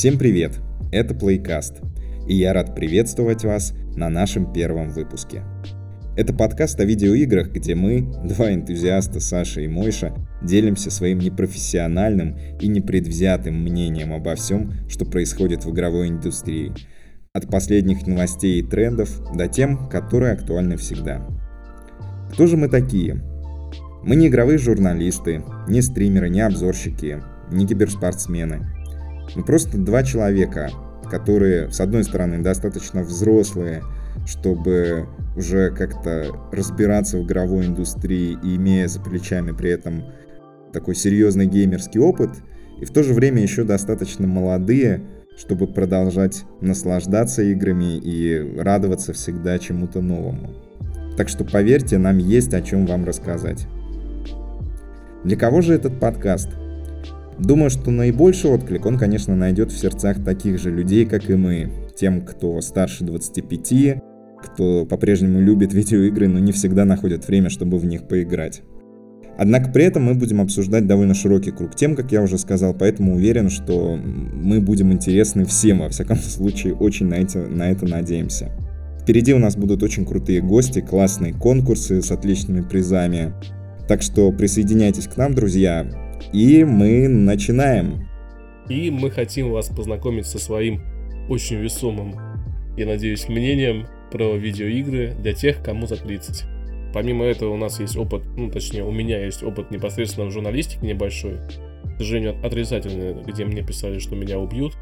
Всем привет! Это Playcast, и я рад приветствовать вас на нашем первом выпуске. Это подкаст о видеоиграх, где мы, два энтузиаста Саша и Мойша, делимся своим непрофессиональным и непредвзятым мнением обо всем, что происходит в игровой индустрии. От последних новостей и трендов до тем, которые актуальны всегда. Кто же мы такие? Мы не игровые журналисты, не стримеры, не обзорщики, не киберспортсмены – ну, просто два человека, которые, с одной стороны, достаточно взрослые, чтобы уже как-то разбираться в игровой индустрии и имея за плечами при этом такой серьезный геймерский опыт, и в то же время еще достаточно молодые, чтобы продолжать наслаждаться играми и радоваться всегда чему-то новому. Так что поверьте, нам есть о чем вам рассказать. Для кого же этот подкаст? Думаю, что наибольший отклик он, конечно, найдет в сердцах таких же людей, как и мы. Тем, кто старше 25, кто по-прежнему любит видеоигры, но не всегда находит время, чтобы в них поиграть. Однако при этом мы будем обсуждать довольно широкий круг тем, как я уже сказал, поэтому уверен, что мы будем интересны всем, во всяком случае, очень на это, на это надеемся. Впереди у нас будут очень крутые гости, классные конкурсы с отличными призами. Так что присоединяйтесь к нам, друзья. И мы начинаем. И мы хотим вас познакомить со своим очень весомым, я надеюсь, мнением про видеоигры для тех, кому за 30. Помимо этого у нас есть опыт, ну точнее у меня есть опыт непосредственно в журналистике небольшой. К сожалению, отрицательный, где мне писали, что меня убьют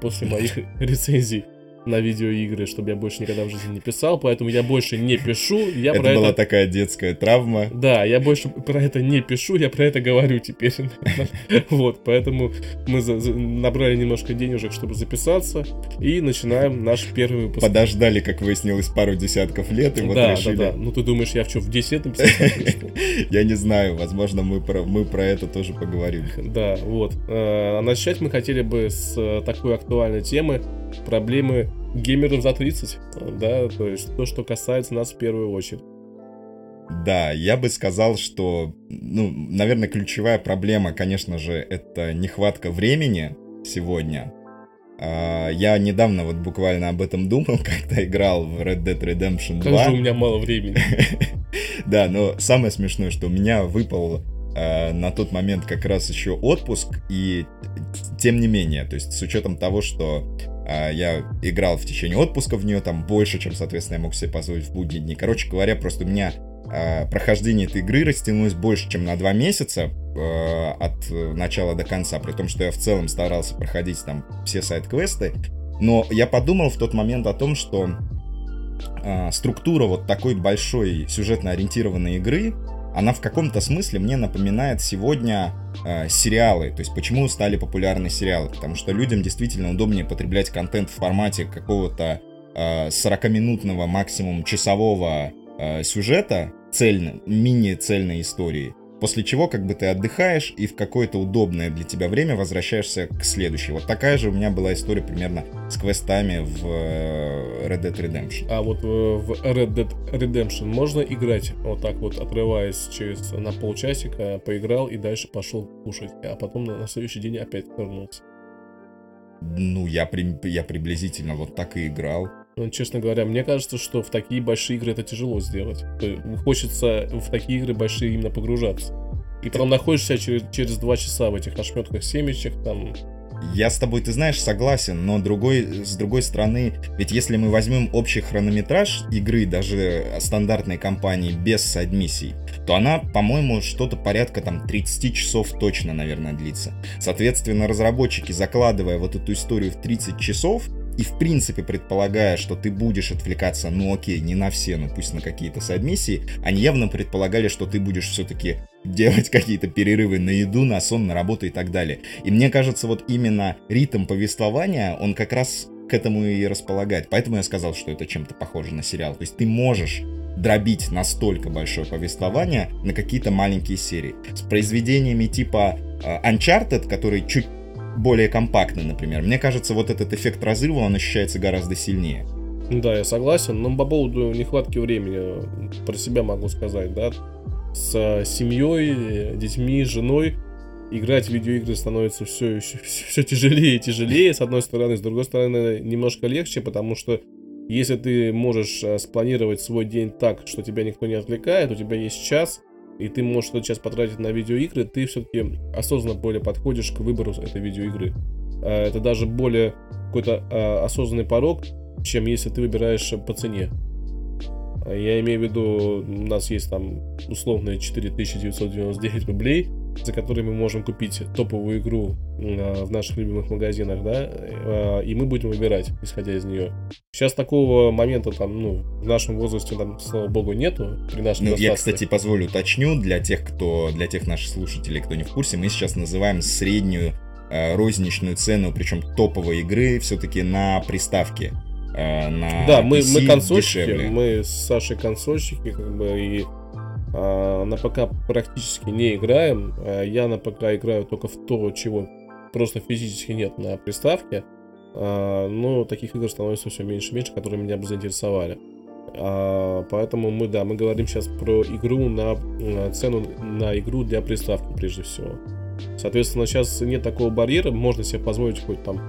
после моих рецензий на видеоигры, чтобы я больше никогда в жизни не писал, поэтому я больше не пишу. Я это про была это... такая детская травма. Да, я больше про это не пишу, я про это говорю теперь. Вот, поэтому мы набрали немножко денежек, чтобы записаться, и начинаем наш первый выпуск. Подождали, как выяснилось, пару десятков лет, и вот решили... Да, да, Ну ты думаешь, я в что, в 10 написал? Я не знаю, возможно, мы про, мы про это тоже поговорим. Да, вот. А начать мы хотели бы с э, такой актуальной темы, проблемы геймеров за 30, да, то есть то, что касается нас в первую очередь. Да, я бы сказал, что, ну, наверное, ключевая проблема, конечно же, это нехватка времени сегодня. А, я недавно вот буквально об этом думал, когда играл в Red Dead Redemption 2. Как же у меня мало времени. Да, но самое смешное, что у меня выпал э, на тот момент как раз еще отпуск, и тем не менее, то есть с учетом того, что а, я играл в течение отпуска в нее там больше, чем, соответственно, я мог себе позволить в будние дни. Короче говоря, просто у меня э, прохождение этой игры растянулось больше, чем на два месяца э, от начала до конца, при том, что я в целом старался проходить там все сайт-квесты. Но я подумал в тот момент о том, что э, структура вот такой большой сюжетно ориентированной игры, она в каком-то смысле мне напоминает сегодня э, сериалы. То есть почему стали популярны сериалы? Потому что людям действительно удобнее потреблять контент в формате какого-то э, 40-минутного, максимум часового э, сюжета, цельно, мини-цельной истории, После чего как бы ты отдыхаешь и в какое-то удобное для тебя время возвращаешься к следующей. Вот такая же у меня была история примерно с квестами в э, Red Dead Redemption. А вот э, в Red Dead Redemption можно играть вот так вот, отрываясь через на полчасика, поиграл и дальше пошел кушать, а потом на, на следующий день опять вернулся. Ну, я, при, я приблизительно вот так и играл. Ну, честно говоря, мне кажется, что в такие большие игры это тяжело сделать. Хочется в такие игры большие именно погружаться. И потом находишься через, через два часа в этих ошметках семечек, там, я с тобой, ты знаешь, согласен, но другой, с другой стороны, ведь если мы возьмем общий хронометраж игры, даже стандартной кампании без сайд-миссий, то она, по-моему, что-то порядка там 30 часов точно, наверное, длится. Соответственно, разработчики, закладывая вот эту историю в 30 часов, и в принципе предполагая, что ты будешь отвлекаться, ну окей, не на все, но пусть на какие-то сайд-миссии, они явно предполагали, что ты будешь все-таки делать какие-то перерывы на еду, на сон, на работу и так далее. И мне кажется, вот именно ритм повествования, он как раз к этому и располагает. Поэтому я сказал, что это чем-то похоже на сериал. То есть ты можешь дробить настолько большое повествование на какие-то маленькие серии. С произведениями типа uh, Uncharted, который чуть более компактный, например. Мне кажется, вот этот эффект разрыва, он ощущается гораздо сильнее. Да, я согласен, но по поводу нехватки времени про себя могу сказать, да, с семьей, детьми, женой играть в видеоигры становится все, все, все тяжелее и тяжелее, с одной стороны, с другой стороны, немножко легче, потому что если ты можешь э, спланировать свой день так, что тебя никто не отвлекает, у тебя есть час, и ты можешь этот час потратить на видеоигры, ты все-таки осознанно более подходишь к выбору этой видеоигры. Э, это даже более какой-то э, осознанный порог, чем если ты выбираешь по цене. Я имею в виду, у нас есть там условные 4999 рублей, за которые мы можем купить топовую игру в наших любимых магазинах, да, э, и мы будем выбирать, исходя из нее. Сейчас такого момента там, ну, в нашем возрасте, там, слава богу, нету при нашем Ну, я, кстати, позволю уточню для тех, кто, для тех наших слушателей, кто не в курсе, мы сейчас называем среднюю э, розничную цену, причем топовой игры, все-таки на приставке. Э, на да, мы, мы консольщики, дешевле. мы с Сашей консольщики, как бы, и а, на ПК практически не играем. А, я на ПК играю только в то, чего просто физически нет на приставке. А, но таких игр становится все меньше и меньше, которые меня бы заинтересовали. Поэтому мы, да, мы говорим сейчас про игру на цену на игру для приставки прежде всего. Соответственно, сейчас нет такого барьера, можно себе позволить хоть там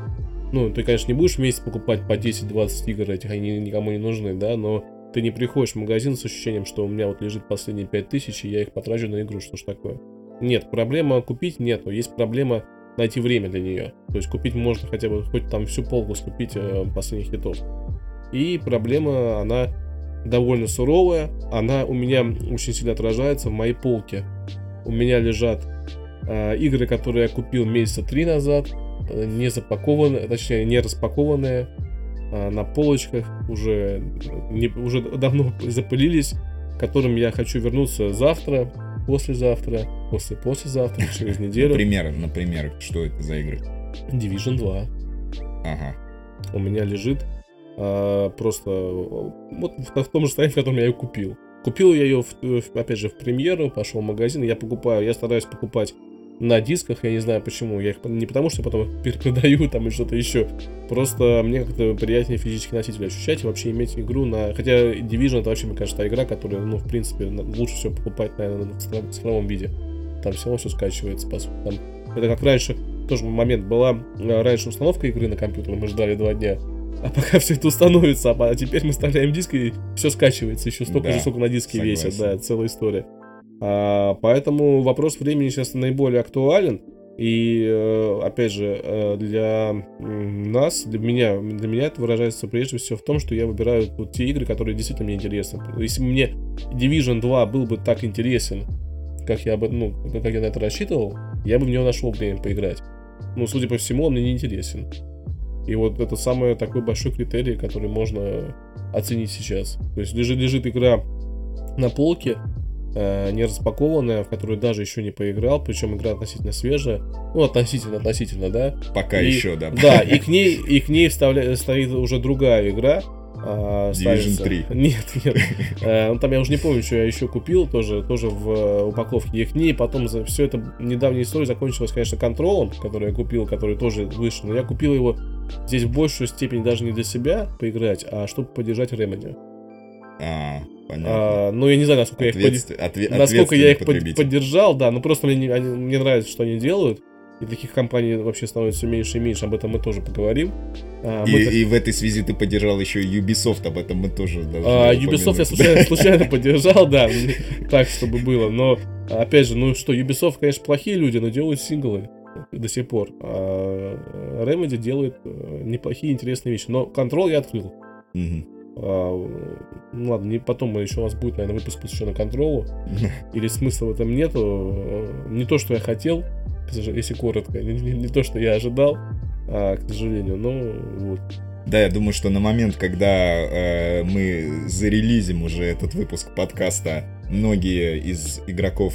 ну, ты, конечно, не будешь в месяц покупать по 10-20 игр, этих они никому не нужны, да, но ты не приходишь в магазин с ощущением, что у меня вот лежит последние 5000, и я их потрачу на игру, что ж такое. Нет, проблема купить нету, есть проблема найти время для нее. То есть купить можно хотя бы хоть там всю полку скупить э, последних хитов. И проблема, она довольно суровая, она у меня очень сильно отражается в моей полке. У меня лежат э, игры, которые я купил месяца три назад, э, не запакованные, точнее не распакованные, на полочках уже, не, уже давно запылились, к которым я хочу вернуться завтра, послезавтра, после послезавтра, через неделю. Например, например, что это за игры? Division 2. Ага. У меня лежит а, просто вот в, в том же состоянии, в котором я ее купил. Купил я ее, в, опять же, в премьеру, пошел в магазин, я покупаю, я стараюсь покупать на дисках, я не знаю почему. Я их не потому, что потом их перепродаю там и что-то еще. Просто мне как-то приятнее физический носитель ощущать и вообще иметь игру на... Хотя Division это вообще, мне кажется, та игра, которая, ну, в принципе, лучше всего покупать, наверное, в цифровом виде. Там все равно все скачивается, по сути. Там... Это как раньше, тоже момент была, э, раньше установка игры на компьютер, мы ждали два дня. А пока все это установится, а теперь мы вставляем диск и все скачивается еще столько да, же, сколько на диске согласен. весит, да, целая история. А, поэтому вопрос времени сейчас наиболее актуален. И э, опять же, э, для нас, для меня, для меня это выражается прежде всего в том, что я выбираю вот те игры, которые действительно мне интересны. Если мне Division 2 был бы так интересен, как я бы, ну, как я на это рассчитывал, я бы в него нашел время поиграть. Но, судя по всему, он мне не интересен. И вот это самый такой большой критерий, который можно оценить сейчас. То есть лежит, лежит игра на полке, э, не распакованная, в которую даже еще не поиграл, причем игра относительно свежая, ну относительно, относительно, да. Пока и, еще, да. Да, и к ней, и к ней вставля, стоит уже другая игра. А, Division 3. Нет, нет. А, ну, там я уже не помню, что я еще купил, тоже, тоже в э, упаковке. И к ней потом за все это недавняя история закончилась, конечно, контролом, который я купил, который тоже вышел. Но я купил его здесь в большую степень даже не для себя поиграть, а чтобы поддержать Remedy. А, Понятно. А, ну, я не знаю, насколько Ответств... я их, под... Отве... насколько я их поддержал, да, но просто мне, они, мне нравится, что они делают. И таких компаний вообще становится все меньше и меньше, об этом мы тоже поговорим. А, и, и в этой связи ты поддержал еще Ubisoft, об этом мы тоже должны а, Ubisoft я случайно, случайно поддержал, да, так, чтобы было. Но, опять же, ну что, Ubisoft, конечно, плохие люди, но делают синглы до сих пор. А Remedy делает э, неплохие, интересные вещи. Но Control я открыл. Угу. А, ну ладно, не, потом еще у нас будет, наверное, выпуск посвященный контролу. Или смысла в этом нету. Не то, что я хотел, если коротко, не, не, не то, что я ожидал, а, к сожалению, но вот. Да, я думаю, что на момент, когда э, мы зарелизим уже этот выпуск подкаста, многие из игроков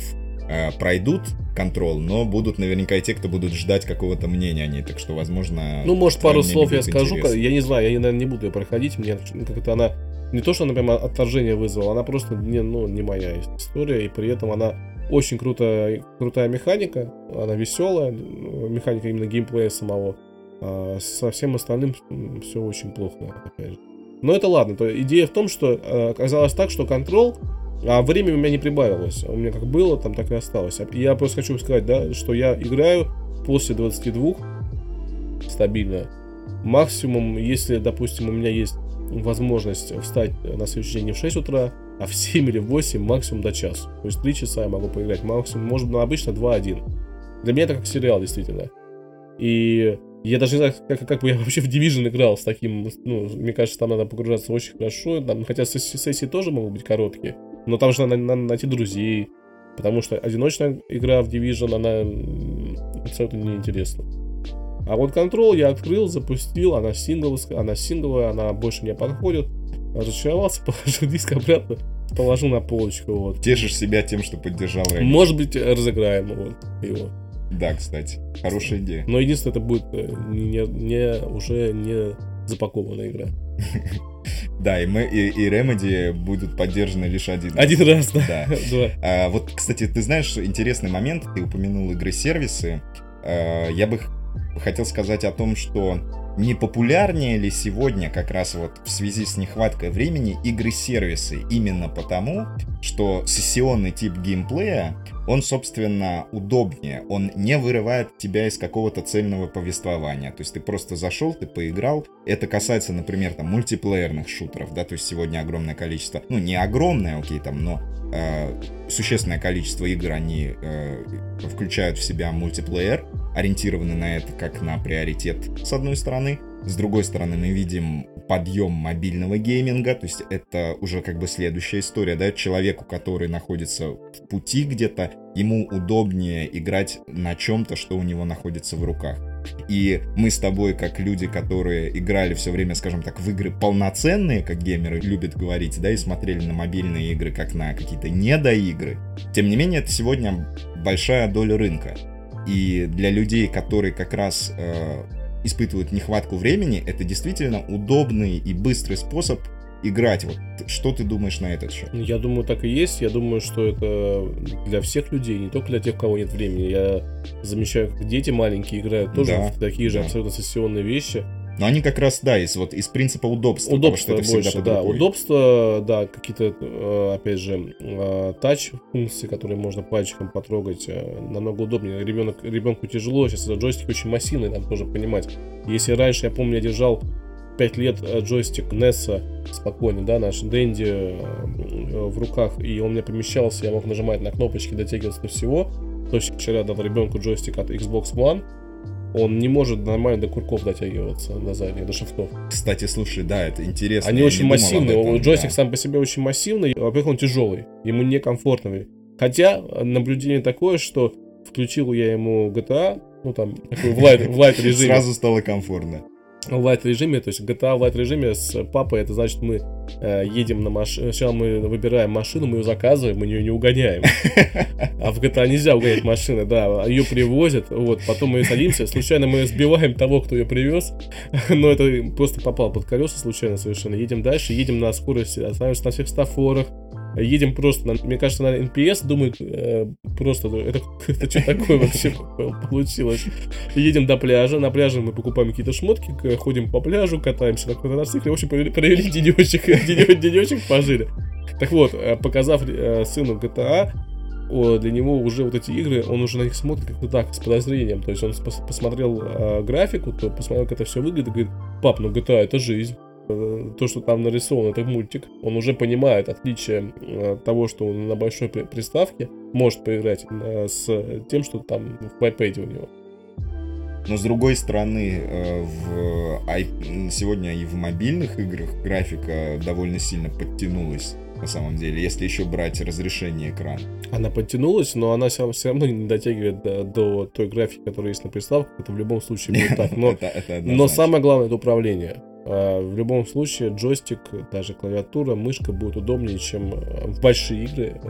э, пройдут контрол, но будут наверняка и те, кто будут ждать какого-то мнения о ней, так что, возможно... Ну, может, пару слов я скажу, интересно. я не знаю, я, наверное, не буду ее проходить, мне как-то она... Не то, что она прямо отторжение вызвала, она просто не, ну, не моя история, и при этом она очень круто, крутая механика, она веселая, механика именно геймплея самого. А со всем остальным все очень плохо, опять же. Но это ладно, то идея в том, что э, оказалось так, что контрол А время у меня не прибавилось. У меня как было, там так и осталось. Я просто хочу сказать, да, что я играю после 22 стабильно. Максимум, если, допустим, у меня есть возможность встать на следующий день не в 6 утра, а в 7 или в 8, максимум до часа. То есть 3 часа я могу поиграть, максимум, может, ну, обычно 2-1. Для меня это как сериал, действительно. И я даже не знаю, как, как бы я вообще в Division играл с таким, ну, мне кажется, там надо погружаться очень хорошо, там, хотя сессии тоже могут быть короткие, но там же надо, надо найти друзей, потому что одиночная игра в Division, она абсолютно неинтересна. А вот Control я открыл, запустил, она сингловая, она сингловая, она больше не подходит. Разочаровался, положил диск обратно, положил на полочку. Вот. Тешишь себя тем, что поддержал Рэйми. Может быть, разыграем вот, его. Да, кстати, хорошая идея. Но единственное, это будет э, не, не, уже не запакованная игра. Да, и мы и, и Remedy будут поддержаны лишь один раз. Один раз, да. да. А, вот, кстати, ты знаешь, интересный момент, ты упомянул игры-сервисы. А, я бы хотел сказать о том, что не популярнее ли сегодня как раз вот в связи с нехваткой времени игры-сервисы именно потому, что сессионный тип геймплея, он, собственно, удобнее, он не вырывает тебя из какого-то цельного повествования, то есть ты просто зашел, ты поиграл, это касается, например, там, мультиплеерных шутеров, да, то есть сегодня огромное количество, ну, не огромное, окей, там, но э, существенное количество игр, они э, включают в себя мультиплеер, ориентированы на это как на приоритет, с одной стороны. С другой стороны, мы видим подъем мобильного гейминга, то есть это уже как бы следующая история, да, человеку, который находится в пути где-то, ему удобнее играть на чем-то, что у него находится в руках. И мы с тобой, как люди, которые играли все время, скажем так, в игры полноценные, как геймеры любят говорить, да, и смотрели на мобильные игры как на какие-то недоигры, тем не менее, это сегодня большая доля рынка. И для людей, которые как раз э, испытывают нехватку времени, это действительно удобный и быстрый способ играть. Вот что ты думаешь на этот счет? Я думаю, так и есть. Я думаю, что это для всех людей, не только для тех, у кого нет времени. Я замечаю, как дети маленькие играют тоже да, в такие же да. абсолютно сессионные вещи. Но они как раз, да, из, вот, из принципа удобства. Удобство потому, что это больше, да. Удобство, да, какие-то, э, опять же, э, тач-функции, которые можно пальчиком потрогать, э, намного удобнее. Ребенок, ребенку тяжело, сейчас джойстик очень массивный, надо тоже понимать. Если раньше, я помню, я держал 5 лет джойстик NES спокойно, да, наш Дэнди в руках, и он мне помещался, я мог нажимать на кнопочки, дотягиваться до всего. То есть вчера дал ребенку джойстик от Xbox One, он не может нормально до курков дотягиваться на задних, до шифтов. Кстати, слушай, да, это интересно. Они очень массивные. Этом, Джойстик да. сам по себе очень массивный. Во-первых, он тяжелый. Ему некомфортно. Хотя наблюдение такое, что включил я ему GTA, ну там, в lite, в lite режиме. Сразу стало комфортно в lite режиме, то есть GTA в lite режиме с папой, это значит мы э, едем на машине, сначала мы выбираем машину, мы ее заказываем, мы ее не угоняем. А в GTA нельзя угонять машины, да, ее привозят, вот, потом мы садимся, случайно мы сбиваем того, кто ее привез, но это просто попал под колеса случайно совершенно. Едем дальше, едем на скорости, останавливаемся на всех светофорах, едем просто, на, мне кажется, на NPS думают э, просто, это, это что такое вообще получилось. Едем до пляжа, на пляже мы покупаем какие-то шмотки, ходим по пляжу, катаемся на квадроцикле, в общем, провели денечек, денечек пожили. Так вот, э, показав э, сыну GTA, о, для него уже вот эти игры, он уже на них смотрит как-то так, с подозрением. То есть он пос посмотрел э, графику, то посмотрел, как это все выглядит, и говорит, пап, ну GTA это жизнь. Э, то, что там нарисовано, это мультик. Он уже понимает отличие э, того, что он на большой приставке может поиграть э, с тем, что там в iPad у него. Но с другой стороны, в, сегодня и в мобильных играх графика довольно сильно подтянулась на самом деле, если еще брать разрешение экрана. Она подтянулась, но она все равно не дотягивает до, до той графики, которая есть на приставках. Это в любом случае будет так. Но, но самое главное это управление. А, в любом случае, джойстик, даже клавиатура, мышка будет удобнее, чем э, в большие игры.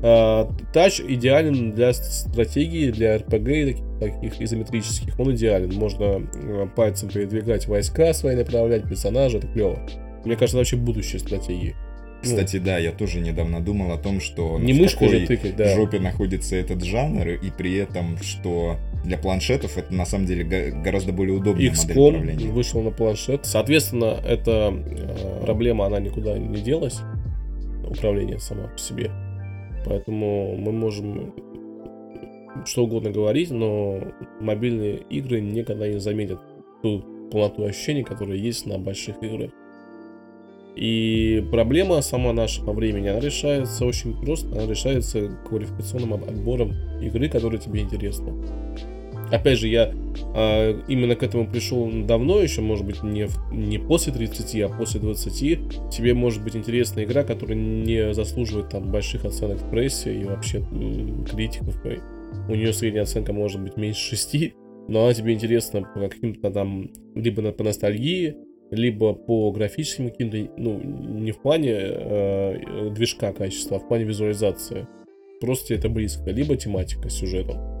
А, тач идеален для стратегии, для RPG таких изометрических. Он идеален. Можно э, пальцем передвигать войска свои, направлять персонажа. Это клево. Мне кажется, это вообще будущее стратегии. Кстати, ну, да, я тоже недавно думал о том, что не в какой тыкать, да. жопе находится этот жанр, и при этом, что для планшетов это на самом деле гораздо более удобная XCOM модель управления. вышел на планшет. Соответственно, эта э, проблема, она никуда не делась. управления сама по себе. Поэтому мы можем что угодно говорить, но мобильные игры никогда не заметят ту полноту ощущений, которые есть на больших играх. И проблема сама нашего времени, она решается очень просто, она решается квалификационным отбором игры, которая тебе интересна. Опять же, я а, именно к этому пришел давно еще, может быть, не, в, не после 30, а после 20. Тебе может быть интересна игра, которая не заслуживает там больших оценок в прессе и вообще критиков. У нее средняя оценка может быть меньше 6, но она тебе интересна по каким-то там, либо по ностальгии, либо по графическим каким-то, ну, не в плане э, движка качества, а в плане визуализации. Просто это близко, либо тематика сюжетом.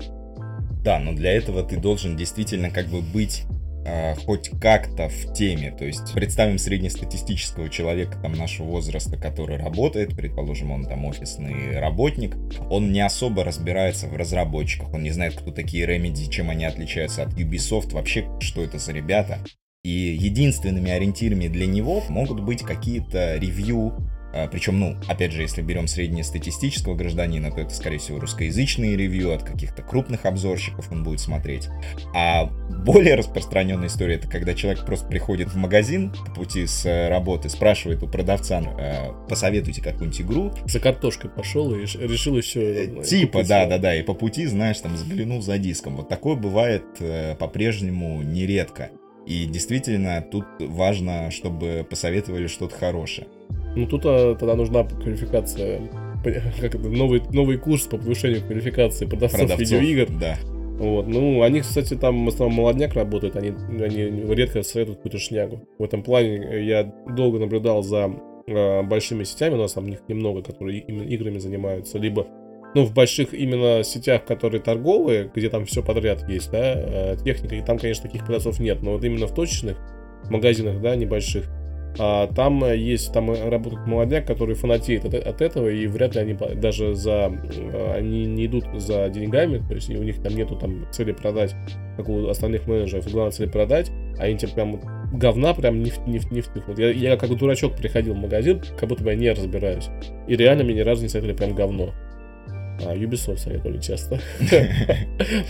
Да, но для этого ты должен действительно как бы быть э, хоть как-то в теме. То есть представим среднестатистического человека там нашего возраста, который работает, предположим, он там офисный работник, он не особо разбирается в разработчиках, он не знает, кто такие Remedy, чем они отличаются от Ubisoft, вообще что это за ребята. И единственными ориентирами для него могут быть какие-то ревью а, Причем, ну, опять же, если берем среднестатистического гражданина, то это, скорее всего, русскоязычные ревью от каких-то крупных обзорщиков он будет смотреть. А более распространенная история это когда человек просто приходит в магазин по пути с э, работы, спрашивает у продавца, э, посоветуйте какую-нибудь игру. За картошкой пошел и решил еще... Э, типа, да-да-да, и по пути, знаешь, там заглянул за диском. Вот такое бывает по-прежнему нередко. И действительно, тут важно, чтобы посоветовали что-то хорошее. Ну тут а, тогда нужна квалификация, как это, новый, новый курс по повышению квалификации продавцов, продавцов видеоигр. Да. Вот. Ну, они, кстати, там в основном молодняк работают, они, они редко советуют какую-то шнягу. В этом плане я долго наблюдал за э, большими сетями, у нас там них немного, которые именно играми занимаются, либо ну, в больших именно сетях, которые торговые, где там все подряд есть, да, э, техника, и там, конечно, таких продавцов нет, но вот именно в точечных магазинах, да, небольших, а, там есть, там работает молодняк, который фанатеет от, от этого, и вряд ли они даже за, э, они не идут за деньгами, то есть у них там нету там цели продать, как у остальных менеджеров, главное цели продать, а они тебе прям говна прям не, не, не втыкнут. Я, я как дурачок приходил в магазин, как будто бы я не разбираюсь, и реально мне ни разу не советовали прям говно. А, Ubisoft советовали часто.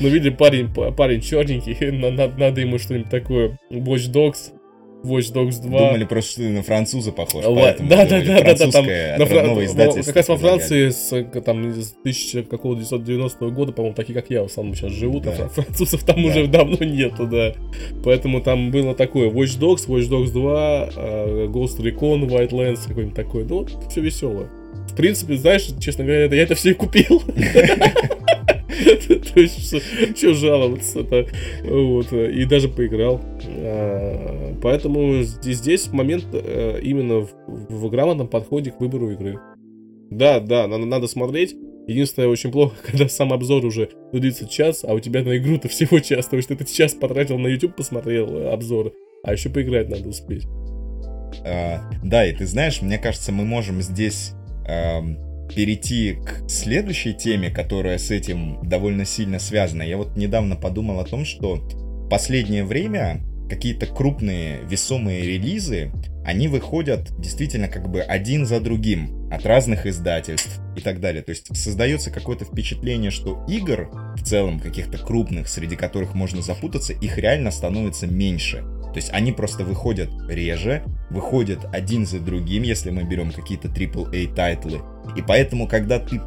Ну, видели, парень, парень черненький, надо ему что-нибудь такое. Watch Dogs, Watch Dogs 2. Думали просто, что ты на француза похож, поэтому да, да, да, да, да, там, на фра... Как раз во Франции с, там, с 1990 года, по-моему, такие, как я, в основном сейчас живут, да. а французов там да. уже давно нету, да. Поэтому там было такое Watch Dogs, Watch Dogs 2, uh, Ghost Recon, Wildlands, какой-нибудь такой. Ну, все веселое. Принципе, знаешь, честно говоря, я это все и купил. То есть, что жаловаться-то? Вот, и даже поиграл. А, поэтому здесь момент э, именно в грамотном подходе к выбору игры. Да, да, надо, смотреть. Единственное, очень плохо, когда сам обзор уже длится час, а у тебя на игру-то всего час. То есть ты час потратил на YouTube, посмотрел э, обзор, а еще поиграть надо успеть. А, да, и ты знаешь, мне кажется, мы можем здесь эм, перейти к следующей теме, которая с этим довольно сильно связана. Я вот недавно подумал о том, что последнее время какие-то крупные весомые релизы, они выходят действительно как бы один за другим от разных издательств и так далее. То есть создается какое-то впечатление, что игр в целом каких-то крупных, среди которых можно запутаться, их реально становится меньше. То есть они просто выходят реже, выходят один за другим, если мы берем какие-то AAA тайтлы. И поэтому, когда ты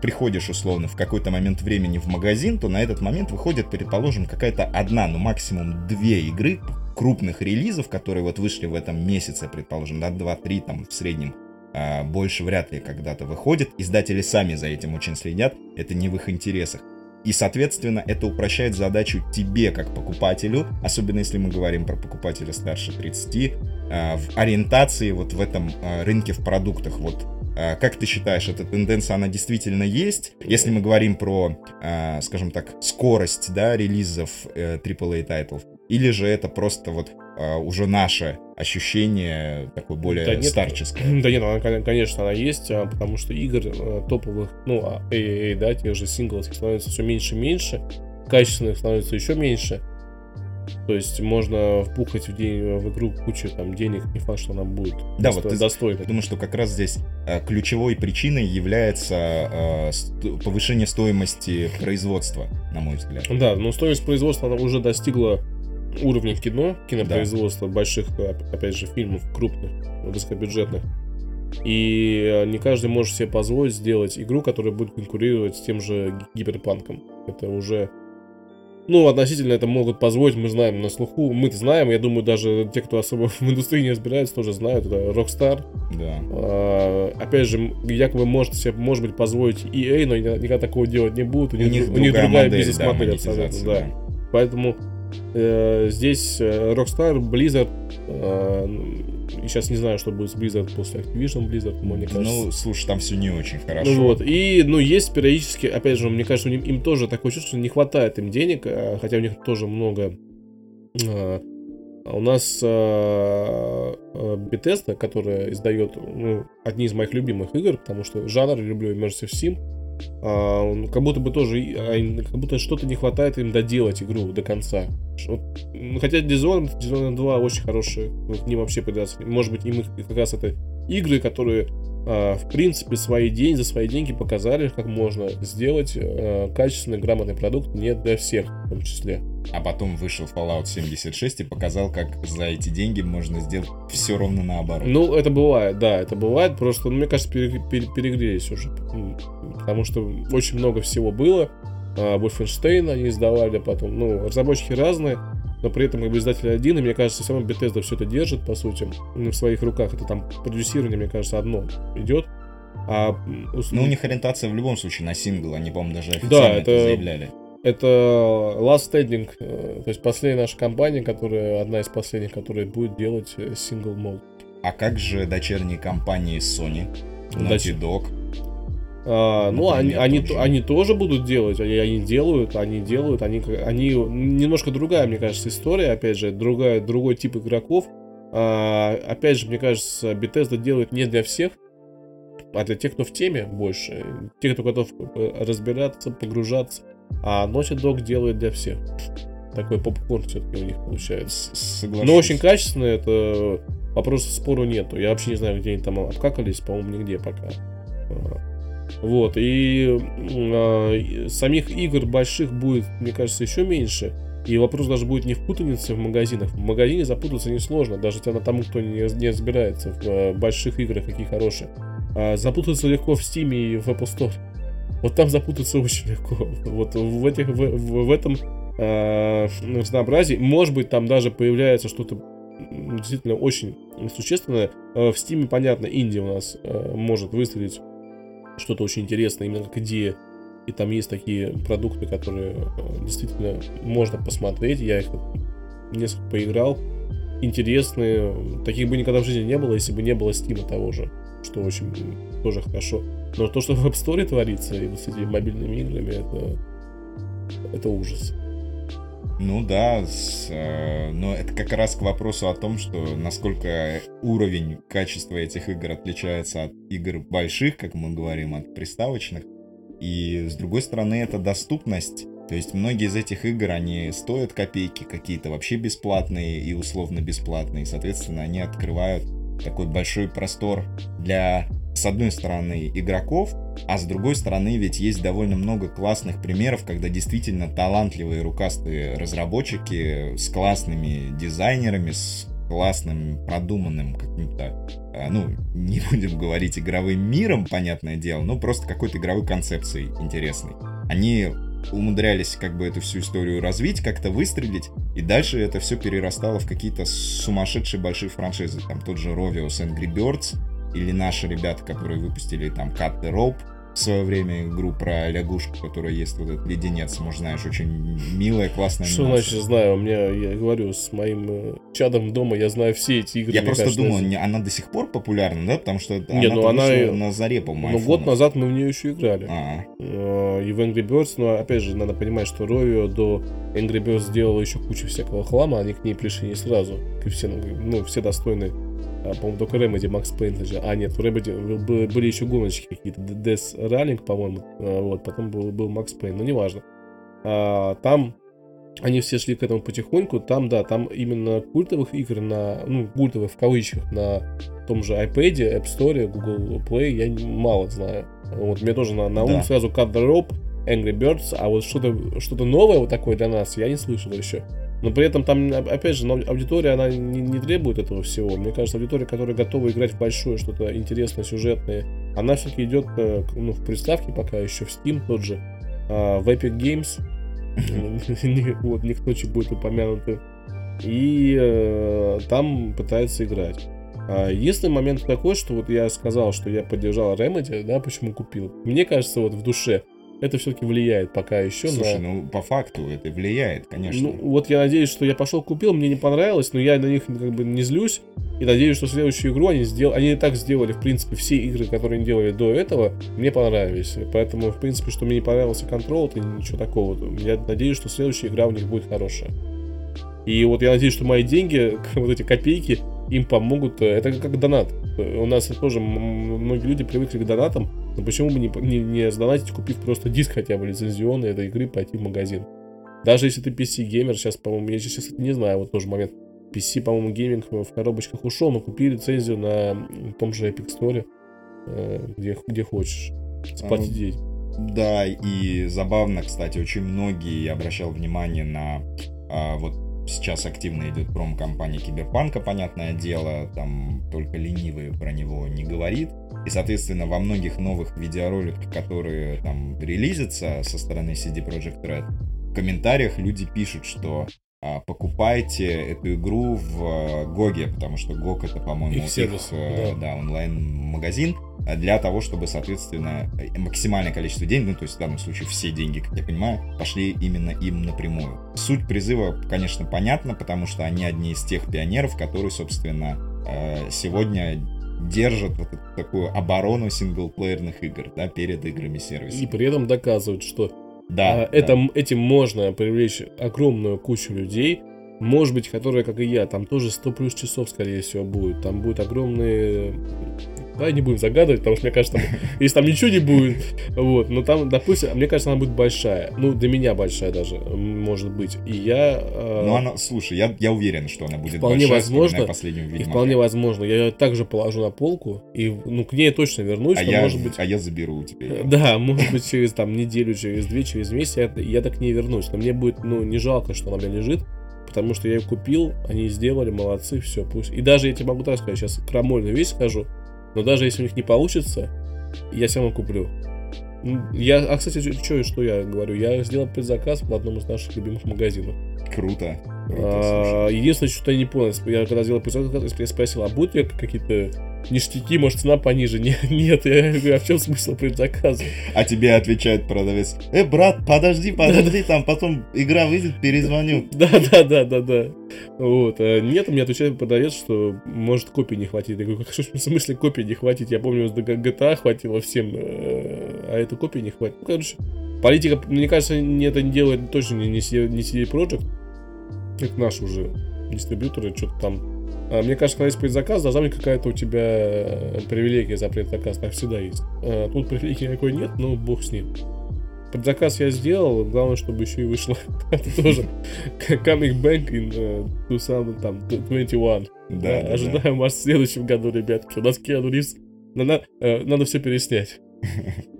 приходишь условно в какой-то момент времени в магазин, то на этот момент выходит, предположим, какая-то одна, ну максимум две игры крупных релизов, которые вот вышли в этом месяце, предположим, да, 2-3 там в среднем, а, больше вряд ли когда-то выходит. Издатели сами за этим очень следят, это не в их интересах. И, соответственно, это упрощает задачу тебе, как покупателю, особенно если мы говорим про покупателя старше 30, а, в ориентации вот в этом а, рынке в продуктах. Вот а, как ты считаешь, эта тенденция, она действительно есть? Если мы говорим про, скажем так, скорость, да, релизов AAA э, тайтлов, или же это просто вот уже наше ощущение такое более да нет, старческое. Да нет, она, конечно, она есть, а, потому что игр э, топовых, ну, AAA, а, да, тех же синглов становится все меньше и меньше, качественных становится еще меньше. То есть можно впухать в, день, в игру кучу там денег, не факт, что она будет да, вот достойной. Я думаю, что как раз здесь э, ключевой причиной является э, повышение стоимости производства, на мой взгляд. Да, но стоимость производства она уже достигла уровня кино, кинопроизводства, да. больших, опять же, фильмов крупных, высокобюджетных. И э, не каждый может себе позволить сделать игру, которая будет конкурировать с тем же гиперпанком. Это уже... Ну, относительно это могут позволить, мы знаем на слуху. Мы-то знаем, я думаю, даже те, кто особо в индустрии не разбирается, тоже знают. Это Rockstar. Да. А, опять же, якобы может себе, может быть, позволить EA, но никогда такого делать не будут. У, у них, у них другая, бизнес-модель да, абсолютно, да. да. Поэтому здесь э, Rockstar, Blizzard э, и сейчас не знаю, что будет с Blizzard после Activision Blizzard, мне кажется. Ну, слушай, там все не очень хорошо. Ну вот, и, ну, есть периодически, опять же, мне кажется, им, им тоже такое чувство, что не хватает им денег, хотя у них тоже много... А, у нас Bethesda, которая издает ну, одни из моих любимых игр, потому что жанр люблю Immersive Sim, а, как будто бы тоже, а, как будто что-то не хватает им доделать игру до конца. Вот, хотя Dishonored, Dishonored 2 очень хорошие, к ним вообще придаться. Может быть, им как раз это игры, которые в принципе свои деньги за свои деньги показали, как можно сделать а, качественный, грамотный продукт не для всех в том числе. А потом вышел Fallout 76 и показал, как за эти деньги можно сделать все ровно наоборот. Ну, это бывает, да, это бывает. Просто, ну, мне кажется, перегрелись уже. Потому что очень много всего было. А, Wolfenstein они издавали потом. Ну, разработчики разные, но при этом как бы издатель один, и мне кажется, сама Bethesda все это держит, по сути, в своих руках. Это там продюсирование, мне кажется, одно идет. А, ну, у них ориентация в любом случае на сингл, они, по-моему, даже официально да, это, это заявляли. Это Last Standing, э, то есть последняя наша компания, которая, одна из последних, которая будет делать сингл мод. А как же дочерние компании Sony, Naughty Dog? А, ну, они, они, тоже. они тоже будут делать, они, они делают, они делают, они, они немножко другая, мне кажется, история, опять же, другая, другой тип игроков. А, опять же, мне кажется, Bethesda делает не для всех, а для тех, кто в теме больше, тех, кто готов э, разбираться, погружаться. А Naughty Dog делает для всех. Такой попкорн все-таки у них получается. Соглашусь. Но очень качественно, это вопросов спору нету. Я вообще не знаю, где они там обкакались, по-моему, нигде пока. Вот, и э, самих игр больших будет, мне кажется, еще меньше. И вопрос даже будет не в путанице в магазинах. В магазине запутаться несложно, даже тому, кто не, не разбирается в э, больших играх, какие хорошие. А запутаться легко в Steam и в Apple Store. Вот там запутаться очень легко. Вот в, этих, в, в, в этом э, разнообразии, может быть, там даже появляется что-то действительно очень существенное. Э, в Steam, понятно, инди у нас э, может выстрелить что-то очень интересное, именно как идея. И там есть такие продукты, которые э, действительно можно посмотреть. Я их несколько поиграл. Интересные. Таких бы никогда в жизни не было, если бы не было Steam того же. Что очень тоже хорошо. Но то, что в App Store творится и с этими мобильными играми, это, это ужас. Ну да, с, э, но это как раз к вопросу о том, что насколько уровень качества этих игр отличается от игр больших, как мы говорим, от приставочных. И с другой стороны, это доступность. То есть многие из этих игр, они стоят копейки, какие-то вообще бесплатные и условно бесплатные. Соответственно, они открывают такой большой простор для с одной стороны игроков, а с другой стороны ведь есть довольно много классных примеров, когда действительно талантливые рукастые разработчики с классными дизайнерами, с классным продуманным каким-то, а, ну, не будем говорить игровым миром, понятное дело, но просто какой-то игровой концепцией интересной. Они умудрялись как бы эту всю историю развить, как-то выстрелить, и дальше это все перерастало в какие-то сумасшедшие большие франшизы. Там тот же Rovios Angry Birds, или наши ребята, которые выпустили там Cut the Rope, в свое время игру про лягушку, которая есть вот этот леденец, может, знаешь, очень милая, классная Что анимация. значит знаю? У меня, я говорю, с моим э, чадом дома я знаю все эти игры. Я просто кажется, думаю, она до сих пор популярна, да? Потому что Не, она, ну, она на заре, по-моему, Ну, год назад мы в нее еще играли. А-а. Э, и в Angry Birds, но опять же, надо понимать, что Ровио до Angry Birds сделала еще кучу всякого хлама, они к ней пришли не сразу. И все, ну, все достойные а, по-моему, только Remedy, Max Payne. А, нет, в Remedy были еще гоночки какие-то. Death Rallying, по-моему. А, вот, потом был, был Max Payne, но неважно. А, там они все шли к этому потихоньку. Там, да, там именно культовых игр на, ну, культовых в кавычках, на том же iPad, App Store, Google Play я мало знаю. Вот мне тоже на, на ум да. сразу Cut the Rope, Angry Birds, а вот что-то что новое вот такое для нас я не слышал еще. Но при этом там, опять же, аудитория, она не, не требует этого всего. Мне кажется, аудитория, которая готова играть в большое, что-то интересное, сюжетное, она все-таки идет э, ну, в приставке пока еще, в Steam тот же, а, в Epic Games, вот, никто чуть будет упомянуты, и э, там пытается играть. А единственный момент такой, что вот я сказал, что я поддержал Remedy, да, почему купил. Мне кажется, вот в душе, это все-таки влияет пока еще. Слушай, на... ну по факту это влияет, конечно. Ну вот я надеюсь, что я пошел купил, мне не понравилось, но я на них как бы не злюсь. И надеюсь, что следующую игру они сделали. Они и так сделали, в принципе, все игры, которые они делали до этого, мне понравились. Поэтому, в принципе, что мне не понравился контрол, это ничего такого. Я надеюсь, что следующая игра у них будет хорошая. И вот я надеюсь, что мои деньги, вот эти копейки, им помогут. Это как донат. У нас тоже многие люди привыкли к донатам, но почему бы не, не, не сдонатить, купив просто диск хотя бы лицензионный этой игры, пойти в магазин. Даже если ты PC-геймер, сейчас, по-моему, я сейчас не знаю, вот тоже момент. PC, по-моему, гейминг в коробочках ушел, но купи лицензию на том же Epic Store, э, где, где хочешь. Заплати деньги. Да, и забавно, кстати, очень многие, я обращал внимание на а, вот Сейчас активно идет промо-кампания Киберпанка, понятное дело, там только ленивый про него не говорит. И, соответственно, во многих новых видеороликах, которые там релизятся со стороны CD Projekt Red, в комментариях люди пишут, что а, покупайте эту игру в Гоге, потому что Гог это, по-моему, их, сервис, их да. Да, онлайн-магазин для того, чтобы, соответственно, максимальное количество денег, ну, то есть в данном случае все деньги, как я понимаю, пошли именно им напрямую. Суть призыва, конечно, понятна, потому что они одни из тех пионеров, которые, собственно, э, сегодня держат вот такую оборону синглплеерных игр, да, перед играми сервиса. И при этом доказывают, что да, а, это, да. Этим можно привлечь огромную кучу людей, может быть, которые, как и я, там тоже 100 плюс часов, скорее всего, будет. Там будет огромные Давай не будем загадывать, потому что мне кажется, там, если там ничего не будет, вот, но там, допустим, мне кажется, она будет большая. Ну, для меня большая даже, может быть. И я... Э, ну, она, слушай, я, я уверен, что она будет вполне большая, возможно, И вполне возможно. Я ее также положу на полку, и, ну, к ней точно вернусь, а я, может быть... А я заберу у тебя ее. Да, может быть, через, там, неделю, через две, через месяц я, я так к ней вернусь. Но мне будет, ну, не жалко, что она у меня лежит, потому что я ее купил, они сделали, молодцы, все, пусть. И даже я тебе могу так сказать, сейчас крамольную вещь скажу, но даже если у них не получится, я все равно куплю. Я, а, кстати, что, что я говорю? Я сделал предзаказ в одном из наших любимых магазинов. Круто. А, единственное, что я не понял, я когда сделал предзаказ, я спросил, а будут ли какие-то ништяки, может, цена пониже? Нет, нет, я говорю, а в чем смысл предзаказа? А тебе отвечает продавец, э, брат, подожди, подожди, там потом игра выйдет, перезвоню. Да, да, да, да, да. Вот. А нет, мне отвечает продавец, что может копий не хватит. Я говорю, в смысле копий не хватит? Я помню, GTA хватило всем, э, а это копии не хватит. Ну, короче, политика, мне кажется, это не делает точно не CD Projekt. Это наш уже дистрибьюторы, что-то там а, мне кажется, когда есть предзаказ, должна быть какая-то у тебя э, привилегия за предзаказ. Так всегда есть. А, тут привилегии никакой нет, но бог с ним. Предзаказ я сделал, главное, чтобы еще и вышло. Это тоже coming back in 2021. Uh, да, ожидаем вас в следующем году, ребятки. У нас Киану Ривз. Надо, э, надо все переснять.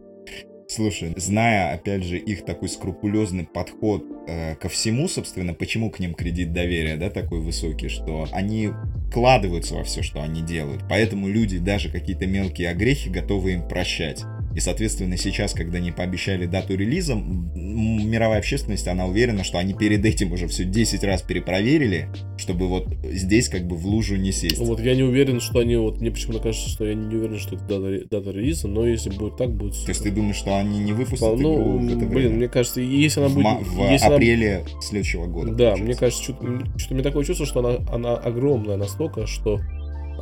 Слушай, зная, опять же, их такой скрупулезный подход э, ко всему, собственно, почему к ним кредит доверия, да, такой высокий, что они вкладываются во все, что они делают. Поэтому люди даже какие-то мелкие огрехи готовы им прощать. И, соответственно, сейчас, когда они пообещали дату релиза, мировая общественность, она уверена, что они перед этим уже все 10 раз перепроверили, чтобы вот здесь как бы в лужу не сесть. Вот я не уверен, что они, вот мне почему-то кажется, что я не уверен, что это дата, дата релиза, но если будет так, будет То есть ты думаешь, что они не выпустят ну, игру в это Блин, мне кажется, если она будет... В, в если апреле она... следующего года. Да, получается. мне кажется, что-то, что-то мне такое чувство, что она, она огромная настолько, что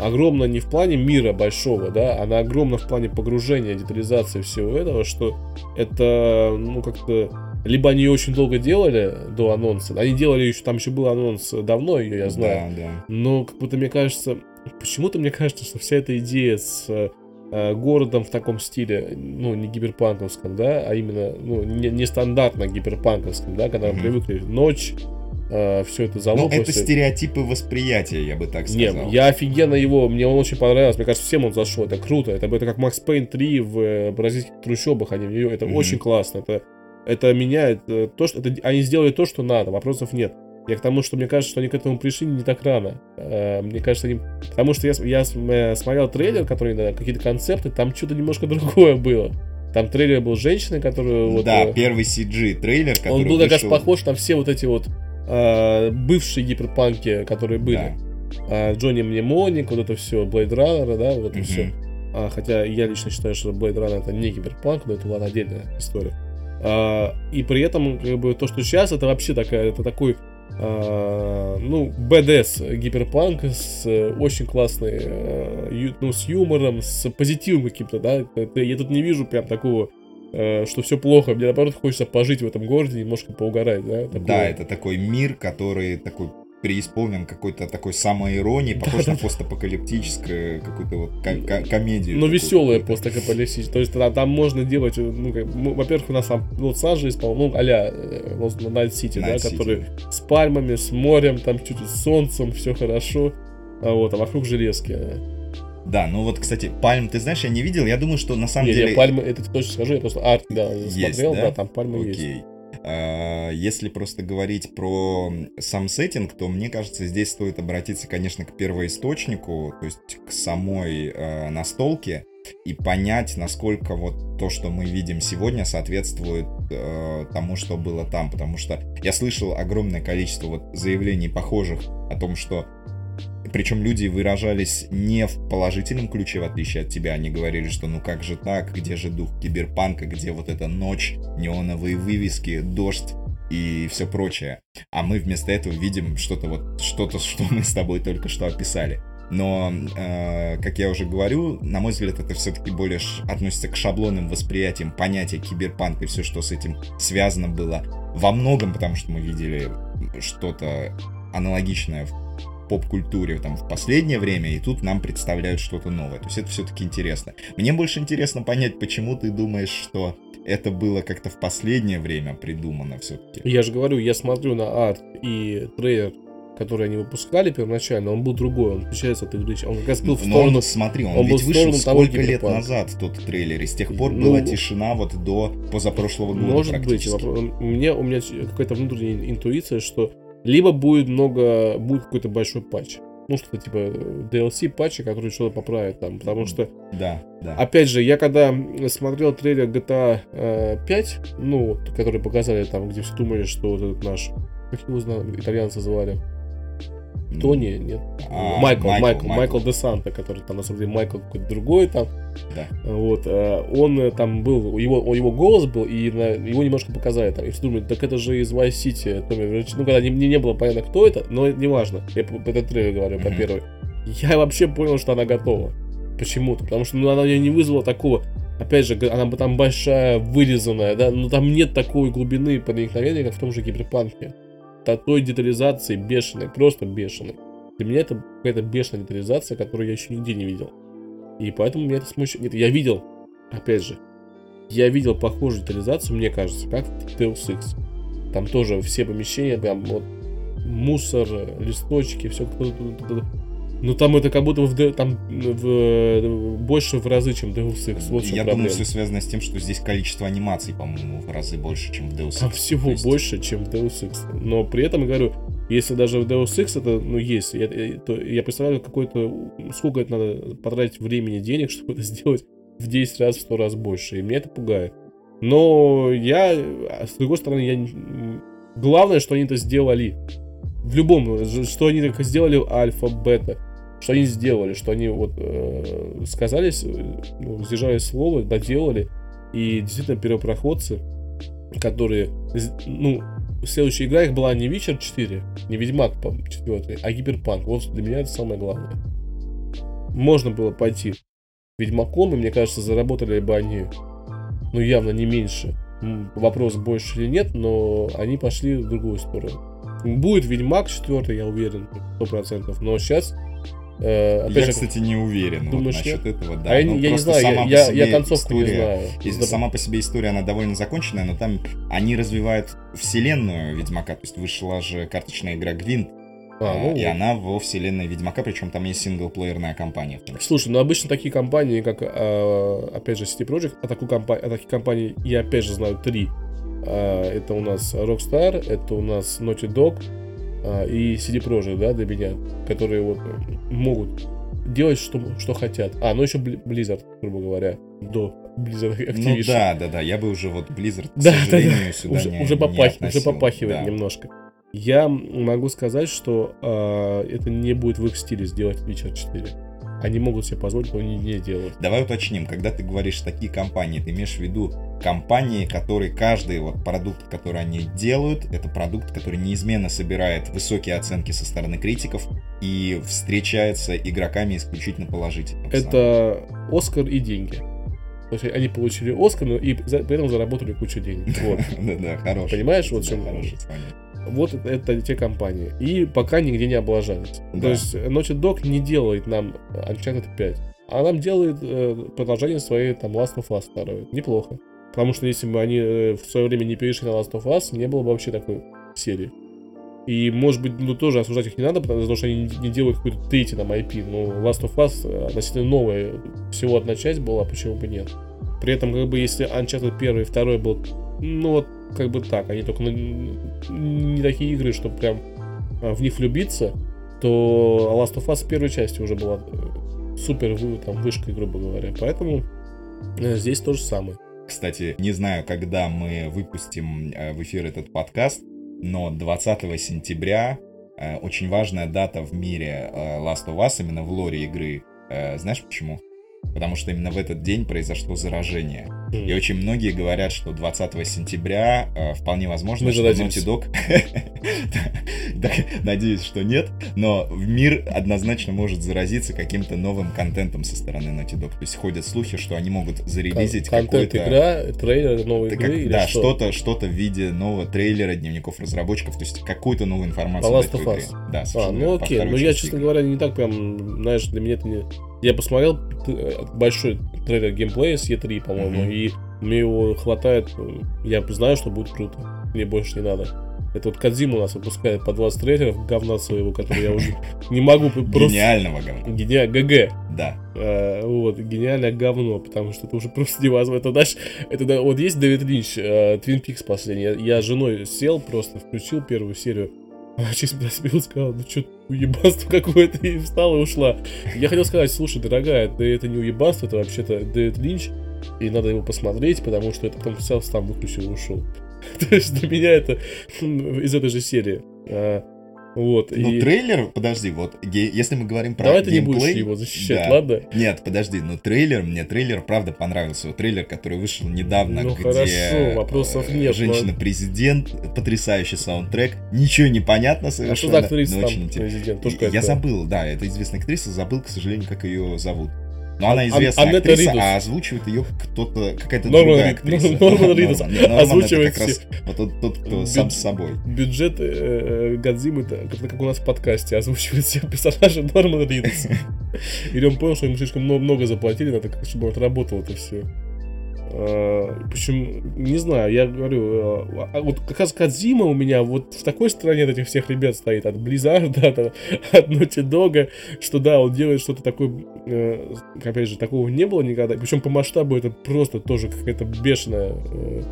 огромна не в плане мира большого, да, она огромна в плане погружения, детализации всего этого, что это, ну, как-то... Либо они ее очень долго делали до анонса, они делали еще, там еще был анонс давно ее, я знаю, да, да. но как будто мне кажется, почему-то мне кажется, что вся эта идея с э, городом в таком стиле, ну, не гиперпанковском, да, а именно, ну, не, не стандартно гиперпанковском, да, когда мы Мгм. привыкли ночь, э, все это Ну, залопло. это всё- стереотипы восприятия, я бы так сказал. Не, я офигенно его, мне он очень понравился, мне кажется, всем он зашел, это круто, это, это как Макс Пейн 3 в э, бразильских трущобах, они это Мгм. очень классно, это, это меняет э, то, что, это, они сделали то, что надо, вопросов нет. Я к тому, что мне кажется, что они к этому пришли не так рано. Э, Мне кажется, они... Потому что я, я смотрел трейлер, который, да, какие-то концепты, там что-то немножко другое было. Там трейлер был женщины, которую... вот, да, э, первый CG трейлер, который он был как раз похож на все вот эти вот э, бывшие гиперпанки, которые были. Да. А, Джонни Мнемоник, вот это все, Blade Runner, да, вот это Мгм. все. А, хотя я лично считаю, что Blade Runner это не киберпанк, но это ладно отдельная история. А, и при этом, как бы, то, что сейчас, это вообще такая, это такой, а, ну, BDS гиперпанк с э, очень классной, э, ю- ну, с юмором, с позитивом каким-то, да. Это- я тут не вижу прям такого, э, что все плохо. Мне наоборот хочется пожить в этом городе, немножко поугарать, да. такого. Да, это такой мир, который такой преисполнен какой-то такой самоиронии, похож на постапокалиптическую какую-то вот ко- ко- комедию. Ну, такую веселая какую-то. постапокалиптическая. То есть там, там можно делать, э, ну, как, ну, во-первых, у нас там Лос-Анджелес, по-моему, ну, а-ля Найт-Сити, да, City. который с пальмами, с морем, там чуть-чуть с солнцем, все хорошо. А вот, а вокруг железки. Да, ну вот, кстати, пальм, ты знаешь, я не видел, я думаю, что на самом Не, деле... я пальмы, это точно скажу, я просто арт, да, Есть, смотрел, да? да? там пальмы есть. Окей. А, Если просто говорить про сам сеттинг, то мне кажется, здесь стоит обратиться, конечно, к первоисточнику, то есть к самой э, настолке, и понять, насколько вот то, что мы видим сегодня, соответствует э, тому, что было там. Потому что я слышал огромное количество вот заявлений похожих о том, что причем люди выражались не в положительном ключе, в отличие от тебя. Они говорили, что ну как же так, где же дух киберпанка, где вот эта ночь, неоновые вывески, дождь и все прочее. А мы вместо этого видим что-то вот, что-то, что мы с тобой только что описали. Но, э, как я уже говорю, на мой взгляд, это все-таки более относится к шаблонным восприятиям понятия киберпанк и все, что с этим связано было. Во многом, потому что мы видели что-то аналогичное в поп-культуре там в последнее время, и тут нам представляют что-то новое. То есть это все-таки интересно. Мне больше интересно понять, почему ты думаешь, что это было как-то в последнее время придумано все-таки. Я же говорю, я смотрю на арт и трейлер, который они выпускали первоначально, он был другой, он отличается от игры. Он как раз был в Но сторону он, смотри, он, он был ведь вышел сколько лет назад, тот трейлер, и с тех пор Ну, была тишина вот до позапрошлого года Может быть, вопрос- мне, у меня какая-то внутренняя интуиция, что либо будет много, будет какой-то большой патч. Ну, что-то типа э, DLC патча, который что-то поправит там. Потому что, Да, да. опять же, я когда смотрел трейлер GTA э, 5, ну, вот, который показали там, где все думали, что вот этот наш, как его знаю, итальянца звали, Тони, нет? А, Майкл, Майкл, Майкл, Майкл. Майкл де Санта, который там на самом деле Майкл какой-то другой там. Да. Вот, э, он э, там был, его, его голос был, и на- его немножко показали там. И все думают, так это же из Vice City, Томми Верч- Ну, когда не, мне не было понятно, кто это, но это не важно. Я по, по трейлер говорю, по Мгм. первой. Я вообще понял, что она готова. Почему-то. Потому что ну, она мне не вызвала такого. Опять же, она бы там большая, вырезанная, да, но там нет такой глубины проникновения, как в том же киберпанке. Та- той детализации бешеной, просто бешеной. Для меня это какая-то бешеная детализация, которую я еще нигде не видел. И поэтому меня это смущает. Нет, я видел, опять же, я видел похожую детализацию, мне кажется, как в Deus Ex. Там тоже все помещения, прям вот мусор, листочки, все. Ну там это как будто в, там в, больше в разы, чем Deus Ex. Вот Я проблема. думаю, все связано с тем, что здесь количество анимаций, по-моему, в разы больше, чем в Deus Ex. Там всего есть- больше, чем в Deus Ex. Но при этом, говорю, если даже в Deus Ex это, ну, есть, я, я- то я представляю, какой-то, сколько это надо потратить времени, денег, чтобы это сделать в 10 раз, в 100 раз больше. И меня это пугает. Но я, а с другой стороны, я... Главное, что они это сделали. В любом, что они так сделали альфа, бета. Что они сделали, что они вот э, сказали, с- ну, сдержали слово, доделали. И действительно первопроходцы, которые, ну, следующая игра их была не Witcher 4, не Ведьмак 4, а Гиперпанк. Вот для меня это самое главное. Можно было пойти Ведьмаком, и мне кажется, заработали бы они, ну, явно не меньше. Вопрос, больше или нет, но они пошли в другую сторону. Будет Ведьмак 4, я уверен, 100%. Но сейчас Э, опять я, же, кстати, не уверен думаешь, вот насчет нет? этого. Да. А я, ну, я не знаю, я, я, я концовку история, не знаю. Если сама по себе история, она довольно законченная, но там они развивают вселенную Ведьмака. То есть вышла же карточная игра Гвинт, а, ну, и вот. она во вселенной Ведьмака, причем там есть синглплеерная компания. Слушай, ну обычно такие компании, как, э, опять же, City Project, а, такую компа- а такие компании я опять же знаю три. Э, это у нас Rockstar, это у нас Naughty Dog э, и CD Projekt, да, для меня, которые вот могут делать, что, что хотят. А, ну еще Blizzard, грубо говоря, до Blizzard Activision. Ну да, да, да, я бы уже вот Blizzard, к да, сожалению, да, да. сюда уже, не, уже, попах, не уже попахивает да. немножко. Я могу сказать, что э, это не будет в их стиле сделать Witcher 4. Они могут себе позволить, но они не делают. Давай уточним, когда ты говоришь такие компании, ты имеешь в виду компании, которые каждый вот продукт, который они делают, это продукт, который неизменно собирает высокие оценки со стороны критиков и встречается игроками исключительно положительно. Это Оскар и деньги. То есть они получили Оскар, но и при этом заработали кучу денег. Вот. Да-да, хороший. Понимаешь, вот в чем... Вот это, те компании. И пока нигде не облажались. Да. То есть Naughty Dog не делает нам Uncharted 5. А нам делает э, продолжение своей там Last of Us 2. Неплохо. Потому что если бы они э, в свое время не перешли на Last of Us, не было бы вообще такой серии. И, может быть, ну, тоже осуждать их не надо, потому что они не делают какой-то третий там IP. Ну, Last of Us э, относительно новая, всего одна часть была, почему бы нет. При этом, как бы, если Uncharted 1 и 2 был, ну, вот, как бы так, они только не такие игры, чтобы прям а, в них влюбиться, то Last of Us первой части уже была э, супер там, вышкой, грубо говоря. Поэтому э, здесь то же самое. Кстати, не знаю, когда мы выпустим э, в эфир этот подкаст, но 20 сентября очень важная дата в мире Last of Us, именно в лоре игры. Знаешь почему? Потому что именно в этот день произошло заражение. Mm. И очень многие говорят, что 20 сентября э, вполне возможно, Мы что Naughty Dog... Надеюсь, что нет, но мир однозначно может заразиться каким-то новым контентом со стороны Naughty Dog. То есть ходят слухи, что они могут зарелизить какой-то... игра, трейлер новой игры Да, что-то что-то в виде нового трейлера, дневников разработчиков, то есть какую-то новую информацию. Last of Us. Да, а, ну окей, ну я, честно говоря, не так прям, знаешь, для меня это не я посмотрел большой трейлер геймплея с E3, по-моему, mm-hmm. и мне его хватает. Я знаю, что будет круто. Мне больше не надо. Это вот Кадзим у нас выпускает по 20 трейлеров говна своего, который я уже не могу просто... Гениального говна. Гениа... ГГ. Да. А, вот, гениальное говно, потому что это уже просто невозможно. Это, знаешь, это, да, вот есть Дэвид Линч, Твин Пикс последний. Я, я с женой сел, просто включил первую серию. Она через 15 минут сказала, ну что, уебанство какое-то, и встала и ушла. Я хотел сказать, слушай, дорогая, да это не уебанство, это вообще-то Дэвид Линч, и надо его посмотреть, потому что это потом сам сам выключил и ушел. То есть для меня это из этой же серии. Вот, ну, и... трейлер, подожди, вот, если мы говорим про Давай геймплей... ты не будешь его защищать, да. ладно? Нет, подожди, ну трейлер, мне трейлер правда понравился. Вот трейлер, который вышел недавно, ну, где... хорошо, вопросов э, нет. Женщина-президент, но... потрясающий саундтрек, ничего не понятно совершенно. А что за актриса там, президент? Тоже Я забыл, да, это известная актриса, забыл, к сожалению, как ее зовут. Но она известная Ан- актриса, Ридус. а озвучивает ее кто-то, какая-то Норман, другая актриса. Норман Ридус озвучивает как раз вот тот, тот кто Бю- сам с собой. Бюджет э, Годзимы, это как у нас в подкасте, озвучивает все персонажи Норман Ридус. Или он понял, что ему слишком много заплатили, надо, чтобы он отработал это все. А, Причем, не знаю, я говорю, а, а вот как раз Кадзима у меня вот в такой стране от этих всех ребят стоит, от Blizzard, от, от Naughty Dog, что да, он делает что-то такое, э, опять же, такого не было никогда. Причем по масштабу это просто тоже какая-то бешеная э,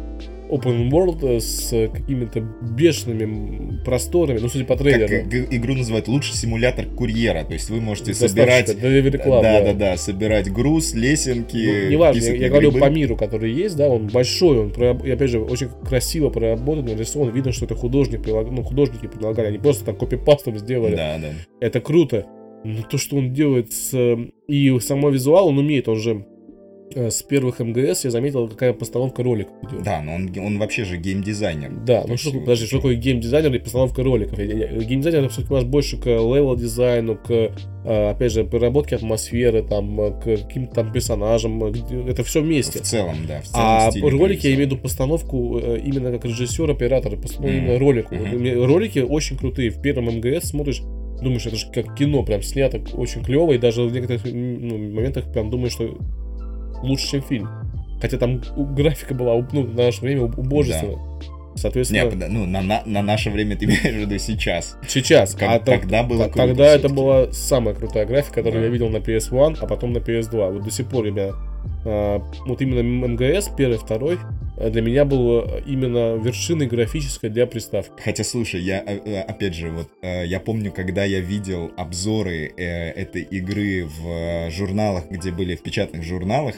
open world э, с какими-то бешеными просторами, ну, судя по трейлеру. Как игру называют лучший симулятор курьера, то есть вы можете собирать... Club, да, да, да, собирать груз, лесенки, ну, Неважно, я, я говорю по миру, который есть, да, он большой, он, и опять же, очень красиво проработан, нарисован, видно, что это художник, ну, художники предлагали, они просто так копипастом сделали. Да, да. Это круто. Но то, что он делает с... И само визуал, он умеет, он же с первых MGS я заметил, какая постановка роликов идет. Да, но он, он вообще же геймдизайнер. Да, ну что, подожди, что такое геймдизайнер и постановка роликов? Геймдизайнер это все-таки у нас больше к level дизайну, к, э, опять же, проработке атмосферы, там, э, к каким-то там персонажам, это все вместе. В целом, да. В целом а ролики я имею в виду постановку именно как режиссер, оператор, постановку mm. именно ролику. Mm-hmm. Ролики очень крутые. В первом MGS смотришь, думаешь, это же как кино, прям снято очень клево, и даже в некоторых ну, моментах прям думаешь, что лучше, чем фильм. Хотя там графика была, ну, в наше время убожественная. Да. Соответственно... Не, ну, на, на, на наше время ты имеешь в виду сейчас. Сейчас. Как, а тогда было круто. Тогда это была самая крутая графика, которую да. я видел на PS1, а потом на PS2. Вот до сих пор, ребят, а, вот именно МГС, первый, второй, а для меня было именно вершиной графической для приставки. Хотя, слушай, я, э, э, опять же, вот, э, я помню, когда я видел обзоры этой игры в журналах, где были, в печатных журналах,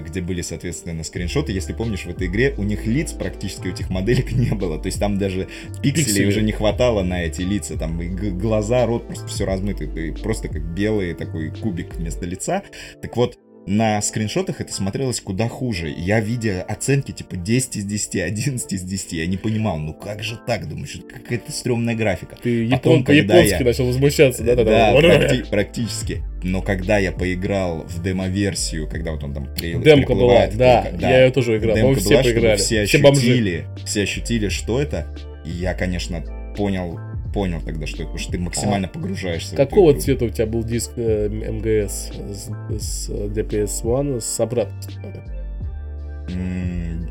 где были, соответственно, скриншоты, если помнишь, в этой игре у них лиц практически, у этих моделек не было, то есть там даже пикселей Пиксели. уже не хватало на эти лица, там и глаза, рот, просто все размыто, просто как белый такой кубик вместо лица. Так вот, на скриншотах это смотрелось куда хуже. Я, видя оценки типа 10 из 10, 11 из 10, я не понимал, ну как же так, думаю, что какая-то стрёмная графика. Ты Потом, япон, по-японски я... начал возмущаться, да? Да, да практи- практически. Но когда я поиграл в демо-версию, когда вот он там клеил, Демка была, да, да, я ее тоже играл, мы все поиграли. Все ощутили, все, все ощутили, что это. И я, конечно, понял понял тогда, что это, что ты максимально а погружаешься. Какого в цвета у тебя был диск э, МГС с, с DPS One с обратной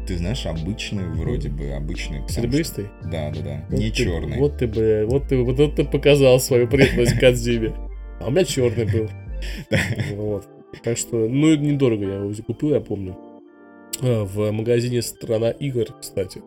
ты знаешь, обычный вроде бы, обычный. Серебристый? Что... Да, да, да. Вот не ты, черный. Вот ты бы, вот ты, вот, вот ты показал свою преданность Кадзиме. А у меня черный был. Вот. Так что, ну, недорого я его купил, я помню. А, в магазине «Страна игр», кстати.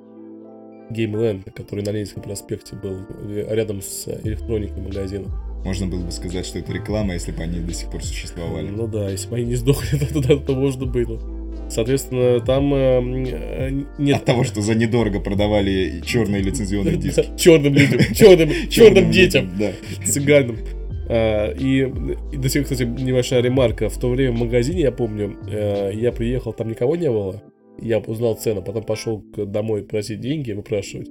Геймленд, который на Ленинском проспекте был, э, рядом с электроникой магазином. Можно было бы сказать, что это реклама, если бы они до сих пор существовали. Ну да, если бы они не сдохли, то, то, то можно было. Соответственно, там э, э нет... От того, что за недорого продавали черные лицензионные диски. Черным людям, черным, черным детям, цыганам. А, и, и до сих, кстати, небольшая ремарка. В то время в магазине, я помню, э, я приехал, там никого не было. Я узнал цену, потом пошел домой просить деньги, выпрашивать.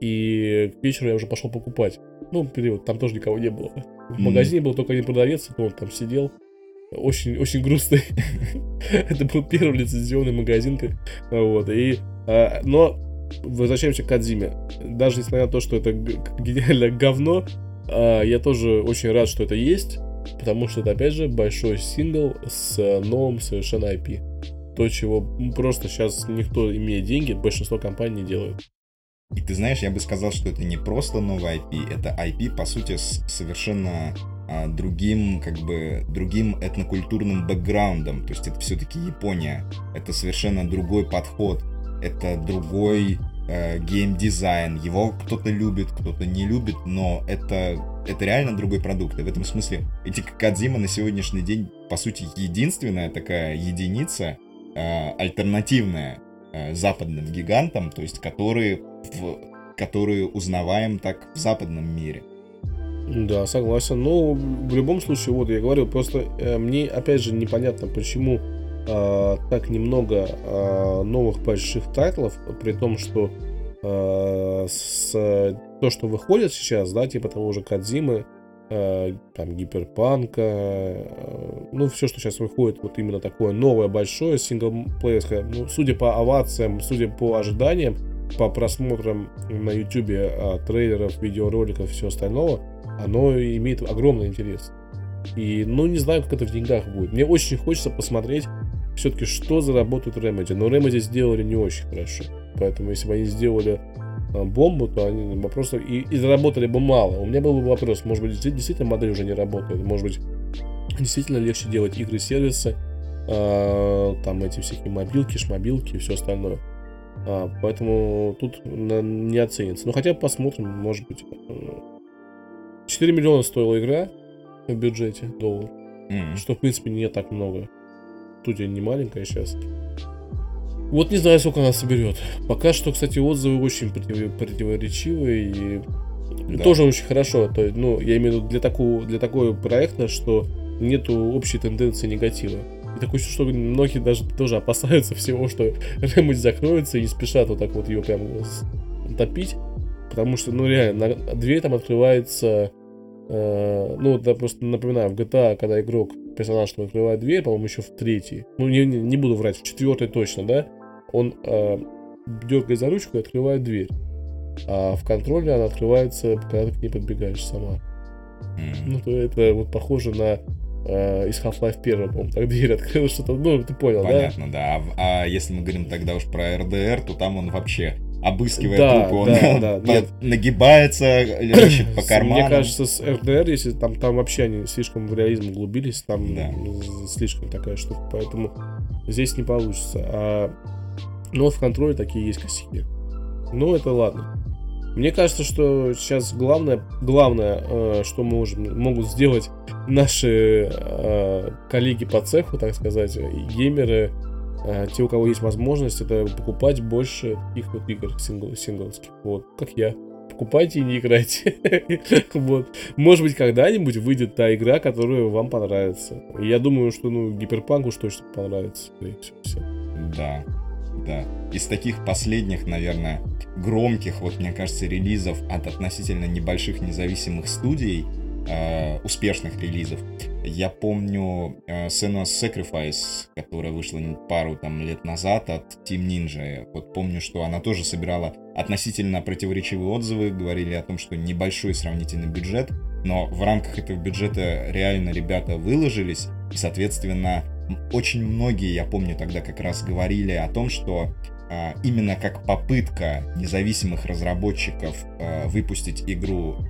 И к вечеру я уже пошел покупать. Ну, период, там тоже никого не было. В магазине был только один продавец, и он там сидел. Очень, очень грустный. Это был первый лицензионный магазин. Вот, и, а, но возвращаемся к Кадзиме. Даже несмотря на то, что это гениальное говно, а, я тоже очень рад, что это есть. Потому что это, опять же, большой сингл с новым совершенно IP то, чего просто сейчас никто, имея деньги, большинство компаний не делают. И ты знаешь, я бы сказал, что это не просто новый IP, это IP, по сути, с совершенно а, другим, как бы, другим этнокультурным бэкграундом. То есть это все-таки Япония. Это совершенно другой подход. Это другой э, геймдизайн. Его кто-то любит, кто-то не любит, но это, это реально другой продукт. И в этом смысле эти Кадзима на сегодняшний день, по сути, единственная такая единица, альтернативная э, западным гигантам, то есть которые, в, которые узнаваем так в западном мире. Да, согласен. Но в любом случае, вот я говорю, просто э, мне опять же непонятно, почему э, так немного э, новых больших тайтлов, при том, что э, с, то, что выходит сейчас, да, типа того же Кадзимы, Э, там гиперпанка, э, ну все, что сейчас выходит, вот именно такое новое, большое, синглплеерское, ну, судя по овациям, судя по ожиданиям, по просмотрам на YouTube а, трейлеров, видеороликов и всего остального, оно имеет огромный интерес. И, ну, не знаю, как это в деньгах будет. Мне очень хочется посмотреть все-таки, что заработает Remedy. Но Remedy сделали не очень хорошо. Поэтому, если бы они сделали Э, бомбу, то они просто и, и заработали бы мало. У меня был бы вопрос, может быть, действительно модель уже не работает, может быть, действительно легче делать игры-сервисы, э, там эти всякие мобилки, шмобилки и все остальное. А, поэтому тут на, не оценится. Ну, хотя посмотрим, может быть. 4 миллиона стоила игра в бюджете доллар. Mm-hmm. Что, в принципе, не так много. Студия не маленькая сейчас. Вот не знаю, сколько она соберет. Пока что, кстати, отзывы очень против... противоречивые и да. тоже очень хорошо. То есть, ну, я имею в виду для такого, для такого проекта, что нету общей тенденции негатива. И такое чувство, что многие даже тоже опасаются всего, что Remedy закроется и не спешат вот так вот ее прям топить. Потому что, ну реально, дверь там открывается Э, ну, да, просто напоминаю, в GTA, когда игрок, персонаж там открывает дверь, по-моему, еще в третьей, ну, не, не, не буду врать, в четвертой точно, да, он э, дергает за ручку и открывает дверь. А в контроле она открывается, когда ты к ней подбегаешь сама. Ну, то это вот похоже на э, из Half-Life 1, по-моему, так дверь открыл, что-то, ну, ты понял, Понятно, да? да. А, а если мы говорим тогда уж про РДР, то там он вообще обыскивая да, трупы, он да, да, нет. нагибается, рыщет по карманам. Мне кажется, с РДР, если там, там вообще они слишком в реализм углубились, там да. слишком такая штука, поэтому здесь не получится. А... Но в контроле такие есть косяки. Ну, это ладно. Мне кажется, что сейчас главное, главное, э, что можем, могут сделать наши э, коллеги по цеху, так сказать, геймеры, э, те, у кого есть возможность, это покупать больше таких вот игр сингл, сингловских. Вот, как я. Покупайте и не играйте. вот. Может быть, когда-нибудь выйдет та игра, которая вам понравится. Я думаю, что, ну, Гиперпанк уж точно понравится. Да, да. Из таких последних, наверное, громких, вот мне кажется, релизов от относительно небольших независимых студий, э, успешных релизов. Я помню э, Senua's Sacrifice, которая вышла пару там лет назад от Team Ninja. Вот помню, что она тоже собирала относительно противоречивые отзывы, говорили о том, что небольшой сравнительный бюджет, но в рамках этого бюджета реально ребята выложились, и, соответственно, очень многие, я помню, тогда как раз говорили о том, что а, именно как попытка независимых разработчиков а, выпустить игру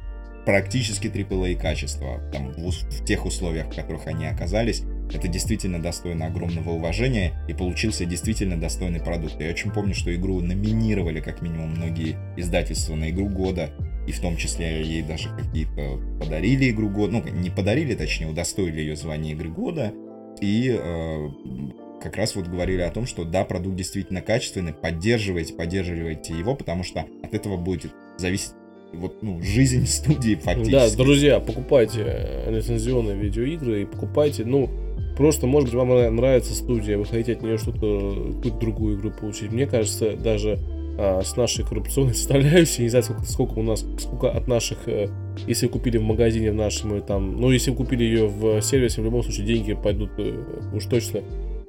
практически AAA качества, там, в, в тех условиях, в которых они оказались, это действительно достойно огромного уважения и получился действительно достойный продукт. Я очень помню, что игру номинировали как минимум многие издательства на игру года, и в том числе ей даже какие-то подарили игру года, ну, не подарили, точнее, удостоили ее звания игры года, и э, как раз вот говорили о том, что да, продукт действительно качественный, поддерживайте, поддерживайте его, потому что от этого будет зависеть вот, ну, жизнь студии фактически. Да, друзья, покупайте лицензионные видеоигры и покупайте, ну, просто, может быть, вам нравится студия, вы хотите от нее что-то, какую-то другую игру получить. Мне кажется, даже а, с нашей коррупционной составляющей, не знаю, сколько, сколько у нас, сколько от наших, э, если купили в магазине в нашем, там, ну, если купили ее в сервисе, в любом случае деньги пойдут э, уж точно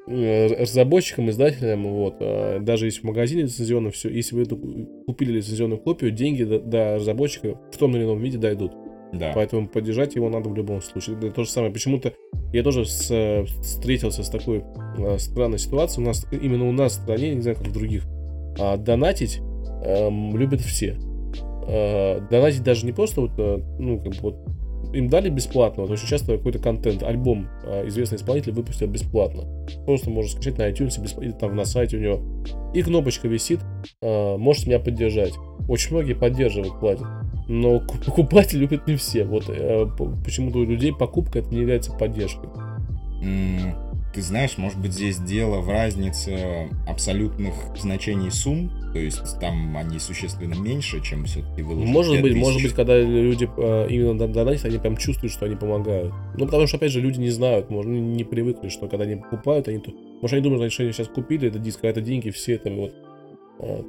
Э, разработчикам, издателям, вот, а даже если в магазине лицензионно все, если вы купили лицензионную копию, деньги до, до разработчика в том или ином виде дойдут. Да. Поэтому поддержать его надо в любом случае. Это то же самое. Почему-то я тоже с, встретился с такой а, странной ситуацией. У нас именно у нас в стране, не знаю, как в других, а, донатить а, любят все. А, донатить даже не просто вот, а, ну, как бы вот им дали бесплатно, вот очень часто какой-то контент, альбом э, известный исполнитель выпустил бесплатно. Просто можно скачать на iTunes или там на сайте у него. И кнопочка висит, э, можете меня поддержать. Очень многие поддерживают, платят. Но покупать любят не все. Вот э, почему-то у людей покупка это не является поддержкой. Ты знаешь, может быть, здесь дело в разнице абсолютных значений сумм, то есть там они существенно меньше, чем все-таки выложить Может быть, тысяч. может быть, когда люди э, именно донатят, они прям чувствуют, что они помогают. Ну, потому что, опять же, люди не знают, может, не привыкли, что когда они покупают, они то... Может, они думают, что они сейчас купили этот диск, а это деньги все там вот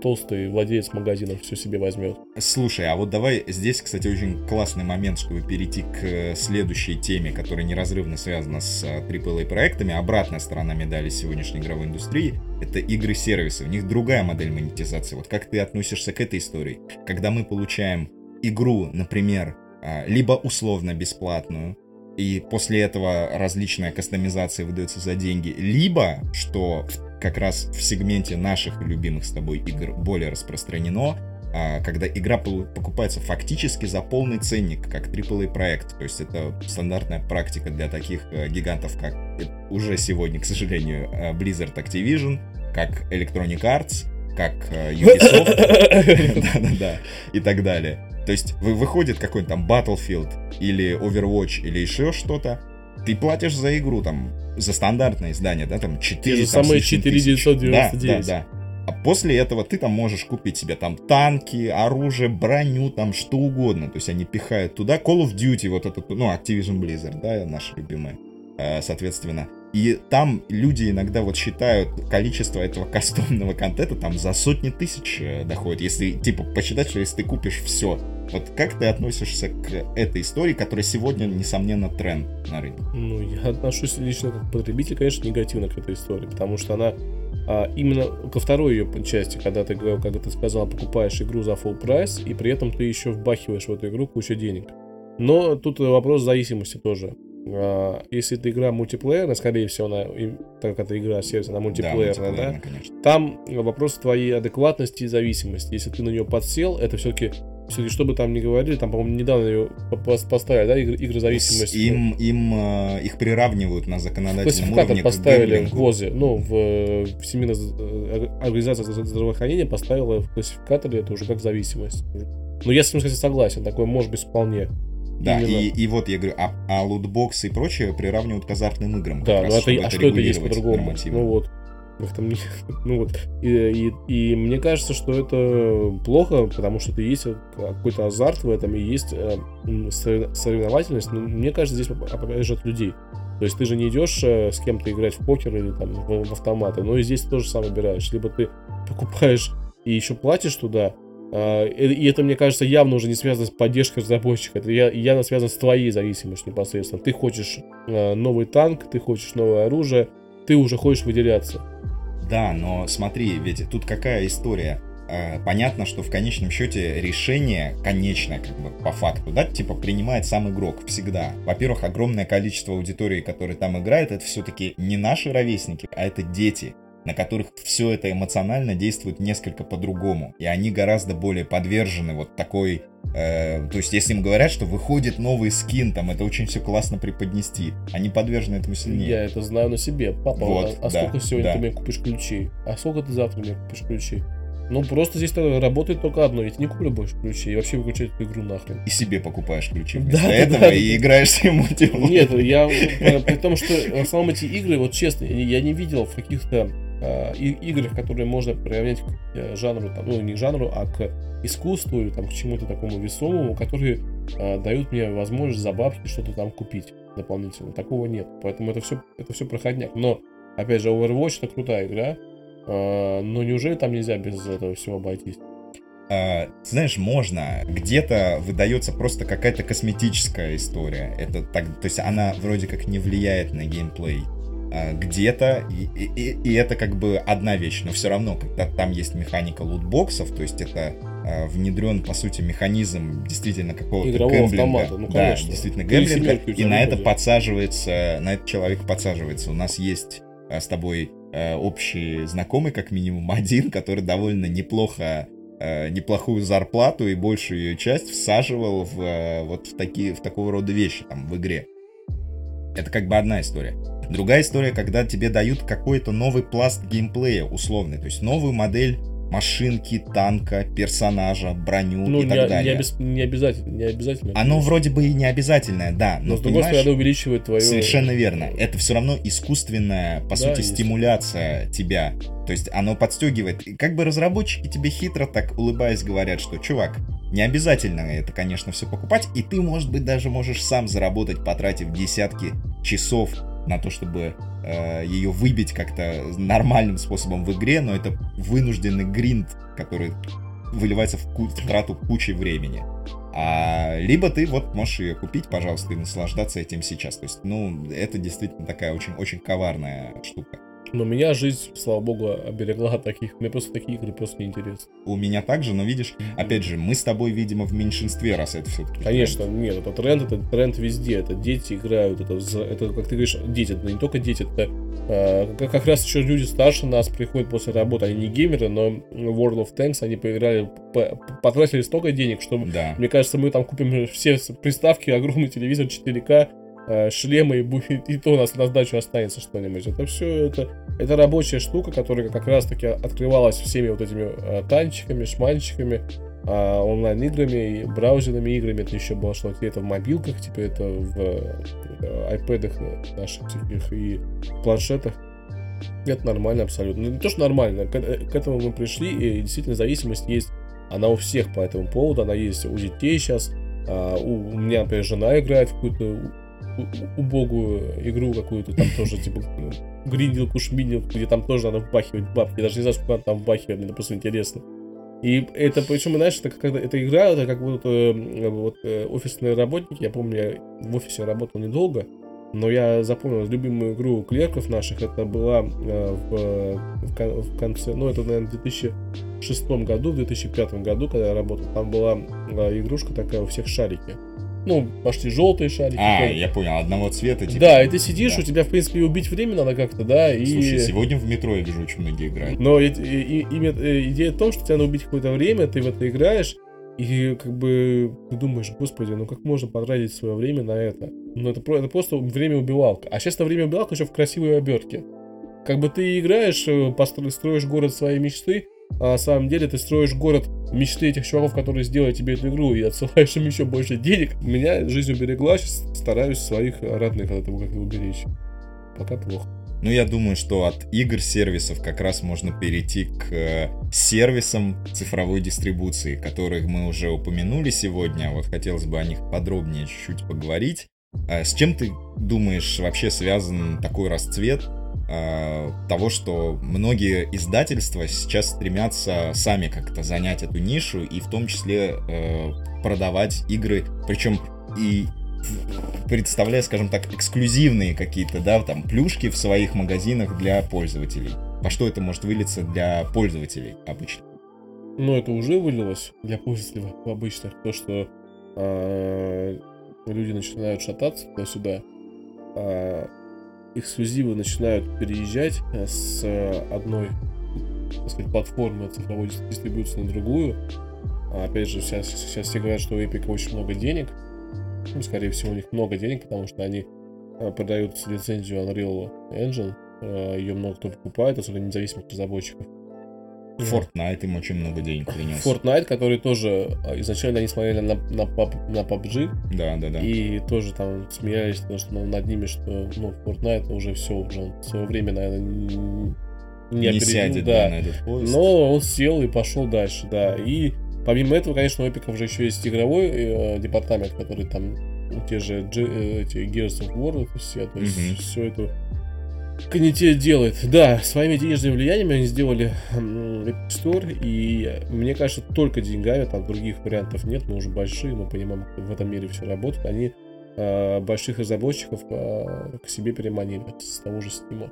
толстый владелец магазина все себе возьмет. Слушай, а вот давай здесь, кстати, очень классный момент, чтобы перейти к э, следующей теме, которая неразрывно связана с AAA э, проектами. Обратная сторона медали сегодняшней игровой индустрии — это игры-сервисы. У них другая модель монетизации. Вот как ты относишься к этой истории? Когда мы получаем игру, например, либо условно бесплатную, и после этого различная кастомизация выдается за деньги, либо, что как раз в сегменте наших любимых с тобой игр более распространено, а, когда игра покупается фактически за полный ценник, как AAA проект. То есть это стандартная практика для таких э, гигантов, как уже сегодня, к сожалению, э, Blizzard Activision, как Electronic Arts, как э, Ubisoft, да-да-да, и так далее. То есть выходит какой-нибудь там Battlefield или Overwatch или еще что-то, ты платишь за игру там, за стандартное издание, да, там 4 Те же там, самые 4999. Да, да, да. А после этого ты там можешь купить себе там танки, оружие, броню, там что угодно. То есть они пихают туда Call of Duty, вот этот, ну, Activision Blizzard, да, наши любимые, э, соответственно. И там люди иногда вот считают количество этого кастомного контента там за сотни тысяч э, доходит. Если, типа, посчитать, что если ты купишь все. Вот как ты относишься к этой истории, которая сегодня, несомненно, тренд на рынке? Ну, я отношусь лично как потребитель, конечно, негативно к этой истории, потому что она а, именно ко второй ее части, когда ты, как ты сказал, покупаешь игру за full прайс, и при этом ты еще вбахиваешь в эту игру кучу денег. Но тут вопрос зависимости тоже. А, если это игра мультиплеерная, скорее всего, она, так как это игра сервис, она мультиплеерная, да, да? там вопрос твоей адекватности и зависимости. Если ты на нее подсел, это все-таки все-таки, что бы там ни говорили, там, по-моему, недавно ее поставили, да, игры, игры зависимости. Им, им э, их приравнивают на законодательном уровне. поставили в ГОЗе, ну, в, в Всемирной э, организации здравоохранения поставила в классификаторе это уже как зависимость. Но я с этим, кстати, согласен, такое может быть вполне. Да, и, и вот я говорю, а, а лутбоксы и прочее приравнивают к азартным играм. Да, раз, ну это, а что это есть по-другому? Ну вот. Их там ну вот. И, и, и мне кажется, что это плохо, потому что это есть какой-то азарт в этом, и есть э, соревновательность. Но мне кажется, здесь опять же от людей. То есть ты же не идешь э, с кем-то играть в покер или там в, в автоматы, но и здесь тоже сам выбираешь. Либо ты покупаешь и еще платишь туда, а, и это, мне кажется, явно уже не связано с поддержкой разработчика. Это явно связано с твоей зависимостью непосредственно. Ты хочешь а, новый танк, ты хочешь новое оружие, ты уже хочешь выделяться. Да, но смотри, ведь тут какая история. А, понятно, что в конечном счете решение конечное, как бы по факту, да, типа принимает сам игрок всегда. Во-первых, огромное количество аудитории, которые там играют, это все-таки не наши ровесники, а это дети на которых все это эмоционально действует несколько по-другому. И они гораздо более подвержены вот такой... Э, то есть, если им говорят, что выходит новый скин, там это очень все классно преподнести, они подвержены этому сильнее. Я это знаю на себе. Папа, вот, а, а да, сколько сегодня да. ты мне купишь ключей? А сколько ты завтра мне купишь ключей? Ну, просто здесь работает только одно. Я тебе не куплю больше ключей. И вообще выключаю эту игру нахрен. И себе покупаешь ключи вместо да, этого да, и играешь с мультиплеером. Нет, я... При том, что в основном эти игры, вот честно, я не видел в каких-то э, играх, которые можно приравнять к э, жанру, там, ну не к жанру, а к искусству или там, к чему-то такому весомому, которые э, дают мне возможность за бабки что-то там купить дополнительно. Такого нет. Поэтому это все, это все проходняк. Но, опять же, Overwatch это крутая игра. Э, но неужели там нельзя без этого всего обойтись? Знаешь, можно. Где-то выдается просто какая-то косметическая история. Это так, то есть она вроде как не влияет на геймплей. А, где-то, и, и, и это как бы одна вещь, но все равно, когда там есть механика лутбоксов, то есть это э, внедрен, по сути, механизм действительно какого-то Игрового автомата, ну, да, действительно гэмблинга, и на это подсаживается, на этот человек подсаживается. У нас есть э, с тобой э, общий знакомый, как минимум один, который довольно неплохо э, неплохую зарплату и большую ее часть всаживал в э, вот в такие в такого рода вещи там в игре. Это как бы одна история. Другая история, когда тебе дают какой-то новый пласт геймплея условный, то есть новую модель машинки, танка, персонажа, броню ну, и так не, далее. Не, обез, не обязательно, не обязательно. Оно вроде бы и не обязательное, да. Но, но с другой стороны, увеличивает твою... Совершенно верно. Это все равно искусственная, по да, сути, есть. стимуляция тебя. То есть оно подстегивает. И как бы разработчики тебе хитро так улыбаясь говорят, что, чувак, не обязательно это, конечно, все покупать, и ты, может быть, даже можешь сам заработать, потратив десятки часов на то, чтобы э, ее выбить как-то нормальным способом в игре, но это вынужденный гринд, который выливается в, ку- в трату кучи времени. А либо ты вот можешь ее купить, пожалуйста, и наслаждаться этим сейчас. То есть, ну, это действительно такая очень, очень коварная штука. Но меня жизнь, слава богу, оберегла от таких. Мне просто такие игры просто неинтересны. У меня также, но видишь, опять же, мы с тобой, видимо, в меньшинстве, раз это все-таки. Конечно, тренд. нет, это тренд, это тренд везде. Это дети играют, это, это как ты говоришь, дети, это не только дети, это э, как раз еще люди старше нас приходят после работы, они не геймеры, но World of Tanks они поиграли, по, потратили столько денег, что, да. мне кажется, мы там купим все приставки, огромный телевизор 4К, Э, шлемы и, и то у нас на сдачу останется что-нибудь. Это все это, это рабочая штука, которая как раз таки открывалась всеми вот этими э, танчиками, шманчиками, э, онлайн-играми браузерными играми. Это еще было что то это в мобилках, теперь это в э, iPad наших всяких и планшетах. Это нормально абсолютно. Ну, не то, что нормально, к, э, к этому мы пришли, и действительно зависимость есть. Она у всех по этому поводу, она есть у детей сейчас. А, у, у меня, например, жена играет в какую-то убогую игру какую-то, там тоже, типа, гринделку, шминделку, где там тоже надо вбахивать бабки. Я даже не знаю, сколько надо там вбахивать, мне просто интересно. И это, причем, знаешь, это когда эта игра, это как будто э, вот, э, офисные работники, я помню, я в офисе работал недолго, но я запомнил любимую игру клерков наших, это была э, в, в, в конце, ну, это, наверное, в 2006 году, в 2005 году, когда я работал, там была э, игрушка такая у всех шарики. Ну, пошли желтые шарики. А, я понял, одного цвета. Типа, Да, и ты сидишь, да. у тебя, в принципе, и убить время надо как-то, да, и... Слушай, сегодня в метро я вижу, очень многие играют. Но и- и- и- э, идея в том, что тебе надо убить какое-то время, ты в это играешь, и как бы ты думаешь, господи, ну как можно потратить свое время на это? Ну это, это просто время убивалка. А сейчас это время убивалка еще в красивой обертке. Как бы ты играешь, э, постро- строишь город своей мечты, а на самом деле ты строишь город мечты этих чуваков, которые сделали тебе эту игру, и отсылаешь им еще больше денег. Меня жизнь уберегла, сейчас стараюсь своих родных от этого как-то уберечь. Пока плохо. Ну, я думаю, что от игр-сервисов как раз можно перейти к э, сервисам цифровой дистрибуции, которых мы уже упомянули сегодня. Вот хотелось бы о них подробнее чуть-чуть поговорить. А С чем ты думаешь вообще связан такой расцвет того, что многие издательства сейчас стремятся сами как-то занять эту нишу и в том числе э, продавать игры, причем и представляя, скажем так, эксклюзивные какие-то, да, там, плюшки в своих магазинах для пользователей. Во что это может вылиться для пользователей обычно? Но это уже вылилось для пользователей обычных. То, что а, люди начинают шататься туда-сюда, а, эксклюзивы начинают переезжать э, с одной так сказать, платформы цифровой дис- дистрибуции на другую. А, опять же, сейчас, сейчас все говорят, что у Epic очень много денег. Ну, скорее всего, у них много денег, потому что они а, продают лицензию Unreal Engine. Ее много кто покупает, особенно независимых разработчиков. Fortnite им очень много денег принес. Fortnite, который тоже а, изначально они смотрели на, на, PUB на PUBG Да, да, да. и тоже там смеялись, потому что ну, над ними, что ну, Fortnite уже все, уже он в свое время, наверное, не, не опередил, сядет, да, на этот поезд. Но он сел и пошел дальше, да. И помимо этого, конечно, у Epic уже еще есть игровой э, департамент, который там те же G- э, эти Gears of War, это все, то есть Мгм. все это канитель делает. Да, своими денежными влияниями они сделали Store, и мне кажется, только деньгами, там других вариантов нет, мы уже большие, мы понимаем, в этом мире все работает, они э, больших разработчиков э, к себе переманили с того же Steam.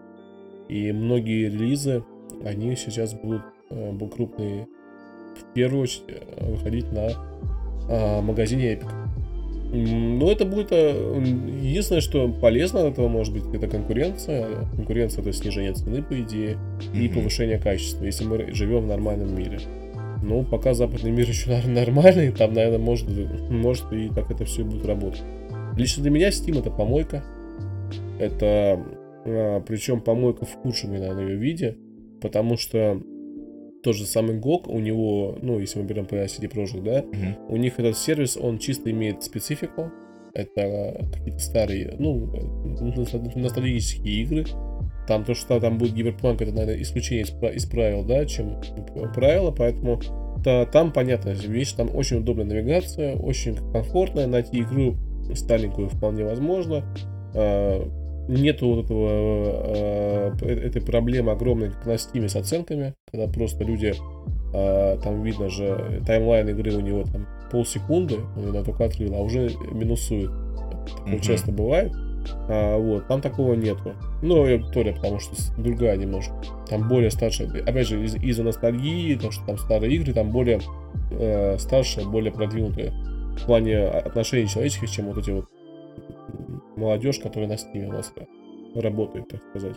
И многие релизы, они сейчас будут э, бу- крупные, в первую очередь, э, выходить на э, магазине Epic. Ну, это будет... э, Единственное, что полезно от этого может быть, это конкуренция. Конкуренция — это снижение цены, по идее, и повышение качества, если мы живем в нормальном мире. Ну, пока западный мир еще наверное, нормальный, там, наверное, может, может и так это все будет работать. Лично для меня Steam это помойка. Это причем помойка в худшем, наверное, ее виде, потому что тот же самый GOG, у него, ну, если мы берем по CD Projekt, да, Мгм. у них этот сервис, он чисто имеет специфику. Это какие-то старые, ну, ностал- ностальгические игры. Там то, что там будет Гиберпанк, это, наверное, исключение из, пра- из правил, да, чем правило, поэтому та- там понятная вещь, там очень удобная навигация, очень комфортная, найти игру старенькую вполне возможно. А, Нету вот этого, а, э- этой проблемы огромной, как на Steam с оценками, когда просто люди а, там видно же таймлайн игры у него там полсекунды, он ее только открыл, а уже минусует. Такое Мгм. часто бывает. А, вот, там такого нету. Ну, и аудитория, потому что другая немножко. Там более старшая. Опять же, из- из-за ностальгии, потому что там старые игры, там более э, старшие, более продвинутые в плане отношений человеческих, чем вот эти вот молодежь, которая на Steam у нас работает, так сказать.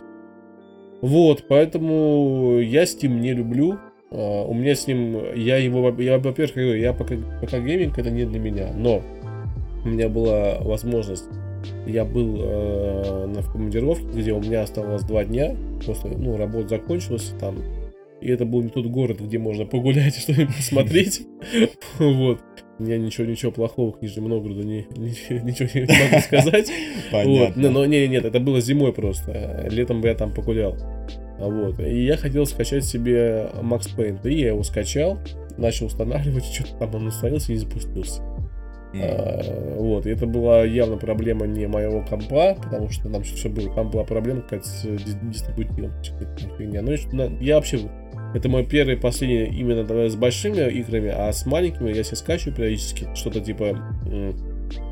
Вот, поэтому я Steam не люблю. А, У меня с ним, я его, я, во-первых, говорю, я пока, пока гейминг это не для меня, но у меня была возможность, я был э, на в командировке, где у меня оставалось два дня, просто, ну, работа закончилась там, и это был не тот город, где можно погулять и что-нибудь посмотреть, вот. Я ничего, ничего плохого к Нижнему Новгороду не, ничего не могу сказать. Вот. Понятно. Но, не, нет, это было зимой просто. Летом бы я там погулял. А Вот. И я хотел скачать себе Max Paint. И я его скачал, начал устанавливать, что-то там он установился и не запустился. М. А, Вот. И это была явно проблема не моего компа, потому что там все было. Там была проблема какая-то с дис- дистрибутивом. какая-то фигня. Ну, я вообще... Это мой первый, последний именно давай, с большими играми, а с маленькими я себе скачиваю периодически. Что-то типа...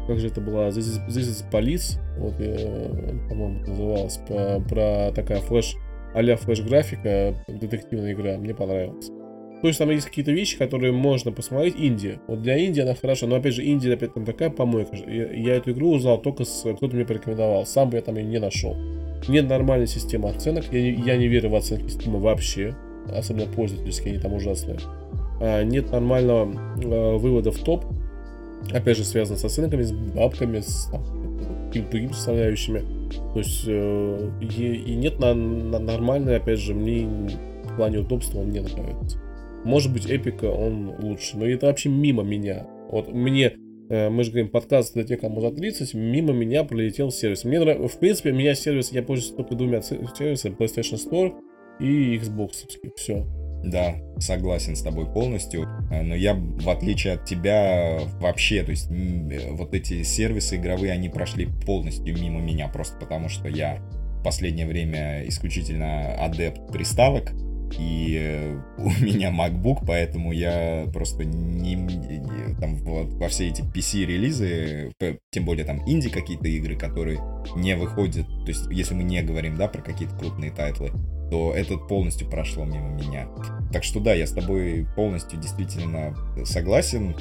Как же это было? This is, Police. Вот, э, по-моему, называлась. Про, про такая флеш а-ля флеш-графика, детективная игра. Мне понравилась. То есть там есть какие-то вещи, которые можно посмотреть. Индия. Вот для Индии она хороша, но опять же Индия опять там такая помойка. Я, я эту игру узнал только с кто-то мне порекомендовал. Сам бы я там ее не нашел. Нет нормальной системы оценок. Я я не верю в оценки системы вообще. Особенно пользовательские, они там ужасные. А, нет нормального а, вывода в топ. Опять же, связано с оценками, с бабками, с другими составляющими. То есть э, и, и нет на, на нормальной, опять же, мне в плане удобства он не нравится. Может быть, эпика он лучше, но это вообще мимо меня. Вот мне, э, мы же говорим, подкаст для тех, кому за 30, мимо меня пролетел сервис. Мне в принципе, меня сервис, я пользуюсь только двумя сервисами, PlayStation Store и Xbox. Все. Да, согласен с тобой полностью, э, но я, в отличие от тебя, вообще, то есть э, вот эти сервисы игровые, они прошли полностью мимо меня, просто потому что я в последнее время исключительно адепт приставок, и э, у меня MacBook, поэтому я просто не, не там вот, во все эти PC-релизы, тем более там инди какие-то игры, которые не выходят, то есть если мы не говорим, да, про какие-то крупные тайтлы, то это полностью прошло мимо меня. Так что да, я с тобой полностью действительно согласен.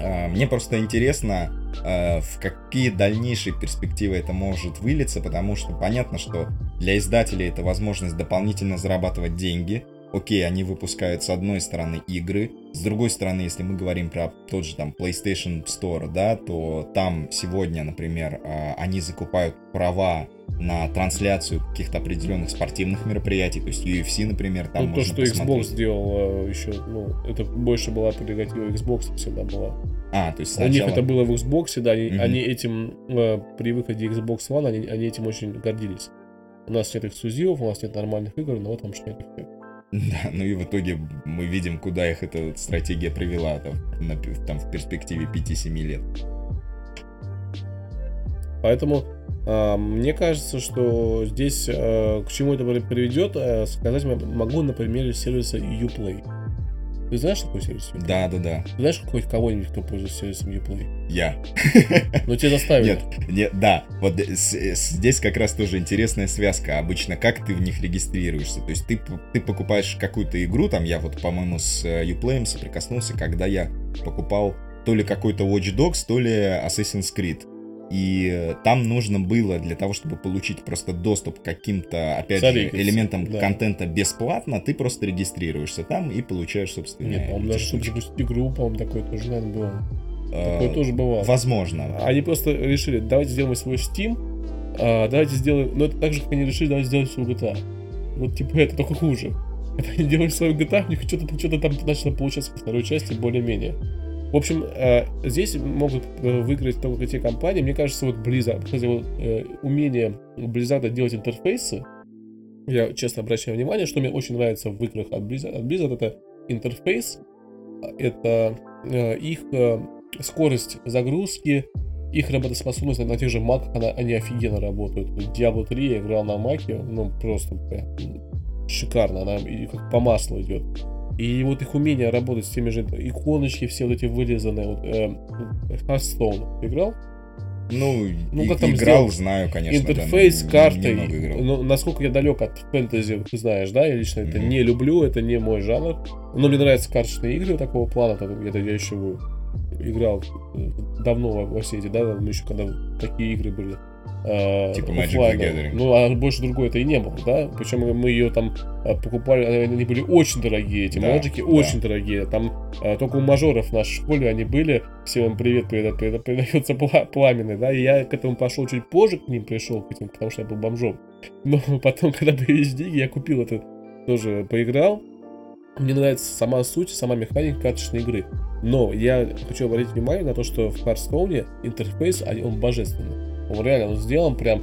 А, мне просто интересно, а, в какие дальнейшие перспективы это может вылиться, потому что понятно, что для издателей это возможность дополнительно зарабатывать деньги. Окей, они выпускают с одной стороны игры, с другой стороны, если мы говорим про тот же там PlayStation Store, да, то там сегодня, например, а, они закупают права на трансляцию каких-то определенных спортивных мероприятий, то есть UFC, например, там ну, то, что посмотреть. Xbox сделал э, еще, ну, это больше была прерогатива Xbox всегда была. А, то есть сначала... У них это было в Xbox, да, они, mm-hmm. они этим, э, при выходе Xbox One, они, они этим очень гордились. У нас нет эксклюзивов, у нас нет нормальных игр, но вот там что нет эффект. Да, ну и в итоге мы видим, куда их эта стратегия привела там, на, там в перспективе 5-7 лет. Поэтому э, мне кажется, что здесь э, к чему это приведет, э, сказать могу на примере сервиса Uplay. Ты знаешь такой сервис? Uplay? Да, да, да. Ты знаешь какой кого-нибудь, кто пользуется сервисом Uplay? Я. Ну тебя заставили. Нет, нет, да. Вот здесь как раз тоже интересная связка. Обычно как ты в них регистрируешься? То есть ты, ты покупаешь какую-то игру, там я вот, по-моему, с э, Uplay соприкоснулся, когда я покупал то ли какой-то Watch Dogs, то ли Assassin's Creed. И там нужно было для того, чтобы получить просто доступ к каким-то, опять Смотри, же, элементам да. контента бесплатно, ты просто регистрируешься там и получаешь, собственно, Нет, по-моему, даже чтобы запустить игру, по-моему, такое тоже, наверное, было. Такое а, тоже бывало. Возможно. Они просто решили, давайте сделаем свой Steam, а, давайте сделаем... Ну, это так же, как они решили, давайте сделать свою GTA. Вот, типа, это только хуже. Это они делали свою GTA, у них что-то что там начало получаться во второй части более-менее. В общем, э, здесь могут э, выиграть только те компании. Мне кажется, вот Blizzard, кстати, вот, э, умение Blizzard делать интерфейсы, я честно обращаю внимание, что мне очень нравится в играх от Blizzard. От Blizzard это интерфейс, это их скорость загрузки, их работоспособность на тех же Mac, она, они офигенно работают. Diablo 3 я играл на Маке, ну просто шикарно, она как по маслу идет. И вот их умение работать с теми же иконочки, все вот эти вырезанные, вот, э, Hearthstone, играл? Ну, ну как там играл, сделал? знаю, конечно. Интерфейс, да, карты. Ну, насколько я далек от фэнтези, ты знаешь, да? Я лично mm-hmm. это не люблю, это не мой жанр. Но мне нравятся карточные игры такого плана. Там, я, я еще играл э, давно во все эти, да, еще когда такие игры были. Э, типа Magic the Gathering. Ну, а больше другой это и не было, да? Причем мы ее там э, покупали, они были очень дорогие, эти да, Magic да. очень дорогие. Там э, только у мажоров в нашей школе они были. Всем привет передается пламенный, да? И я к этому пошел чуть позже, к ним пришел, к этим, потому что я был бомжом. Но потом, когда появились деньги, я купил это, тоже поиграл. Мне нравится сама суть, сама механика карточной игры. Но я хочу обратить внимание на то, что в Hearthstone интерфейс, он божественный. Он реально он сделан прям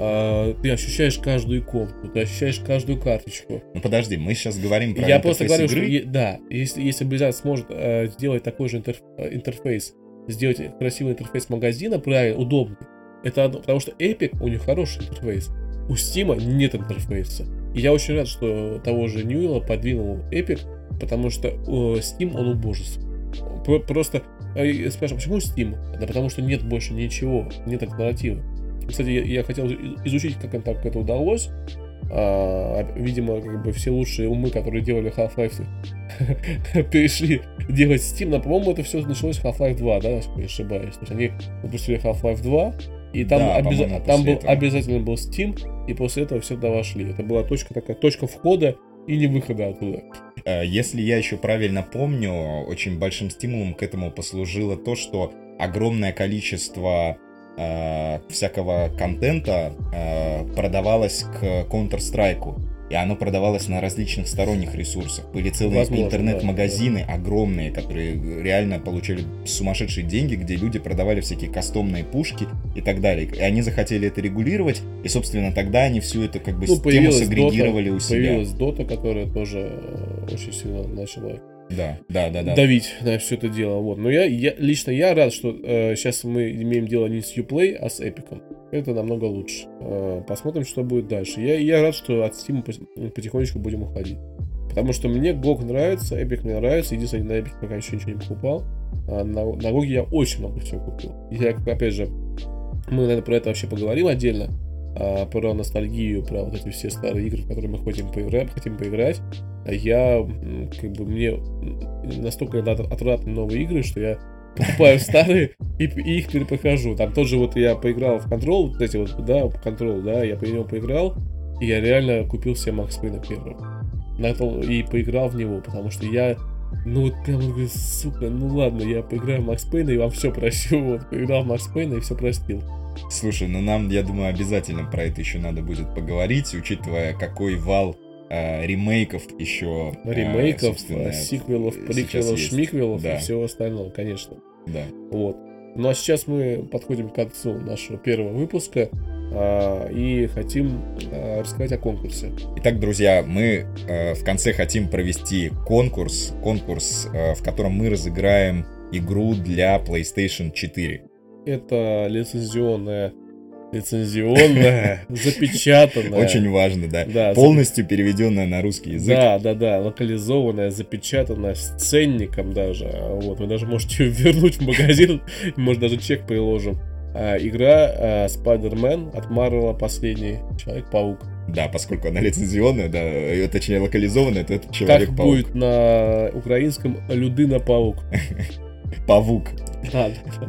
Uh, ты ощущаешь каждую иконку, ты ощущаешь каждую карточку. Ну подожди, мы сейчас говорим про Я просто говорю, игры. что да, если, если Blizzard сможет uh, сделать такой же интерф, uh, интерфейс, сделать красивый интерфейс магазина, правильно, удобный, это одно, потому что Epic, у них хороший интерфейс, у Steam нет интерфейса. И я очень рад, что того же Ньюэлла подвинул Epic, потому что Steam, он убожественный. Просто э, спрашиваю, почему Steam? Да потому что нет больше ничего, нет альтернативы. Кстати, я, хотел изучить, как им так это удалось. а, видимо, как бы все лучшие умы, которые делали Half-Life, перешли делать Steam. Но, по-моему, это все началось с Half-Life 2, да, если я не ошибаюсь. То есть они выпустили Half-Life 2, и там, да, обяз... там был, обязательно был Steam, и после этого все туда вошли. Это была точка такая, точка входа и не выхода оттуда. Э, если я еще правильно помню, очень большим стимулом к этому послужило то, что огромное количество э, всякого контента э, продавалось к Counter-Strike и оно продавалось на различных сторонних ресурсах. Были целые интернет-магазины да, огромные, которые реально получали сумасшедшие деньги, где люди продавали всякие кастомные пушки и так далее. И они захотели это регулировать, и, собственно, тогда они всю эту как бы ну, тему сагрегировали Dota, у себя. Появилась Dota, которая тоже э, очень сильно начала да, да, да, да. давить на все это дело. Вот. Но я, я лично я рад, что э, сейчас мы имеем дело не с Uplay, а с Эпиком. Это намного лучше. Э, посмотрим, что будет дальше. Я, я рад, что от Steam потихонечку будем уходить. Потому что мне GOG нравится, Epic мне нравится. Единственное, на Epic пока еще ничего не покупал. А на, на GOG я очень много всего купил. Я, опять же, мы, наверное, про это вообще поговорим отдельно. А, про ностальгию, про вот эти все старые игры, в которые мы хотим поиграть, хотим поиграть я, как бы, мне настолько отвратны новые игры, что я покупаю старые и, и их перепрохожу. Там тоже вот я поиграл в контрол, вот эти вот, да, контрол, да, я по нему поиграл, и я реально купил себе Макс Пейна первого. И поиграл в него, потому что я ну вот прям говорю, сука, ну ладно, я поиграю в Макс Пейна и вам все прощу. Вот, поиграл в Макс Пейна и все простил. Слушай, ну нам, я думаю, обязательно про это еще надо будет поговорить, учитывая, какой вал э, ремейков еще. Э, ремейков, э, сиквелов, приквелов, шмиквелов да. и всего остального, конечно. Да. Вот. Ну а сейчас мы подходим к концу нашего первого выпуска э, и хотим э, рассказать о конкурсе. Итак, друзья, мы э, в конце хотим провести конкурс, конкурс, э, в котором мы разыграем игру для PlayStation 4. Это лицензионная лицензионная, запечатанная. Очень важно, да. да Полностью зап... переведенная на русский язык. Да, да, да, локализованная, запечатанная, с ценником даже. Вот, вы даже можете вернуть в магазин, может даже чек приложим. А, игра а, Spider-Man от Marvel последний Человек-паук. Да, поскольку она лицензионная, да, точнее локализованная, то это Человек-паук. Как будет на украинском Людина-паук. Павук. Да, да.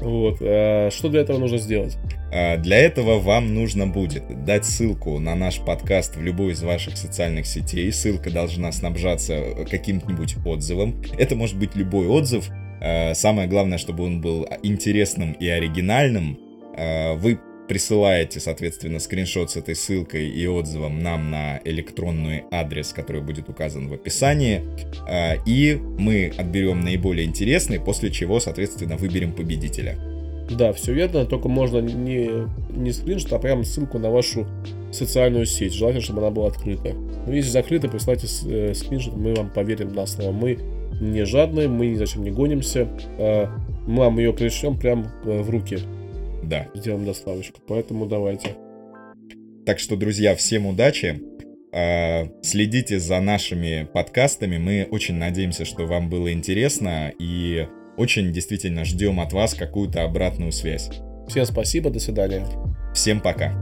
Вот. А, что для этого нужно сделать? А, для этого вам нужно будет дать ссылку на наш подкаст в любой из ваших социальных сетей. Ссылка должна снабжаться каким-нибудь отзывом. Это может быть любой отзыв. А, самое главное, чтобы он был интересным и оригинальным. А, вы присылаете, соответственно, скриншот с этой ссылкой и отзывом нам на электронный адрес, который будет указан в описании. И мы отберем наиболее интересный, после чего, соответственно, выберем победителя. Да, все верно, только можно не, не скриншот, а прям ссылку на вашу социальную сеть. Желательно, чтобы она была открыта. Ну, если закрыта, присылайте э, скриншот, мы вам поверим на слово. Мы не жадные, мы ни зачем не гонимся. Э, мы вам ее пришлем прям в руки. Да. Сделаем доставочку, поэтому давайте. Так что, друзья, всем удачи. Э, следите за нашими подкастами. Мы очень надеемся, что вам было интересно. И очень действительно ждем от вас какую-то обратную связь. Всем спасибо, до свидания. Всем пока.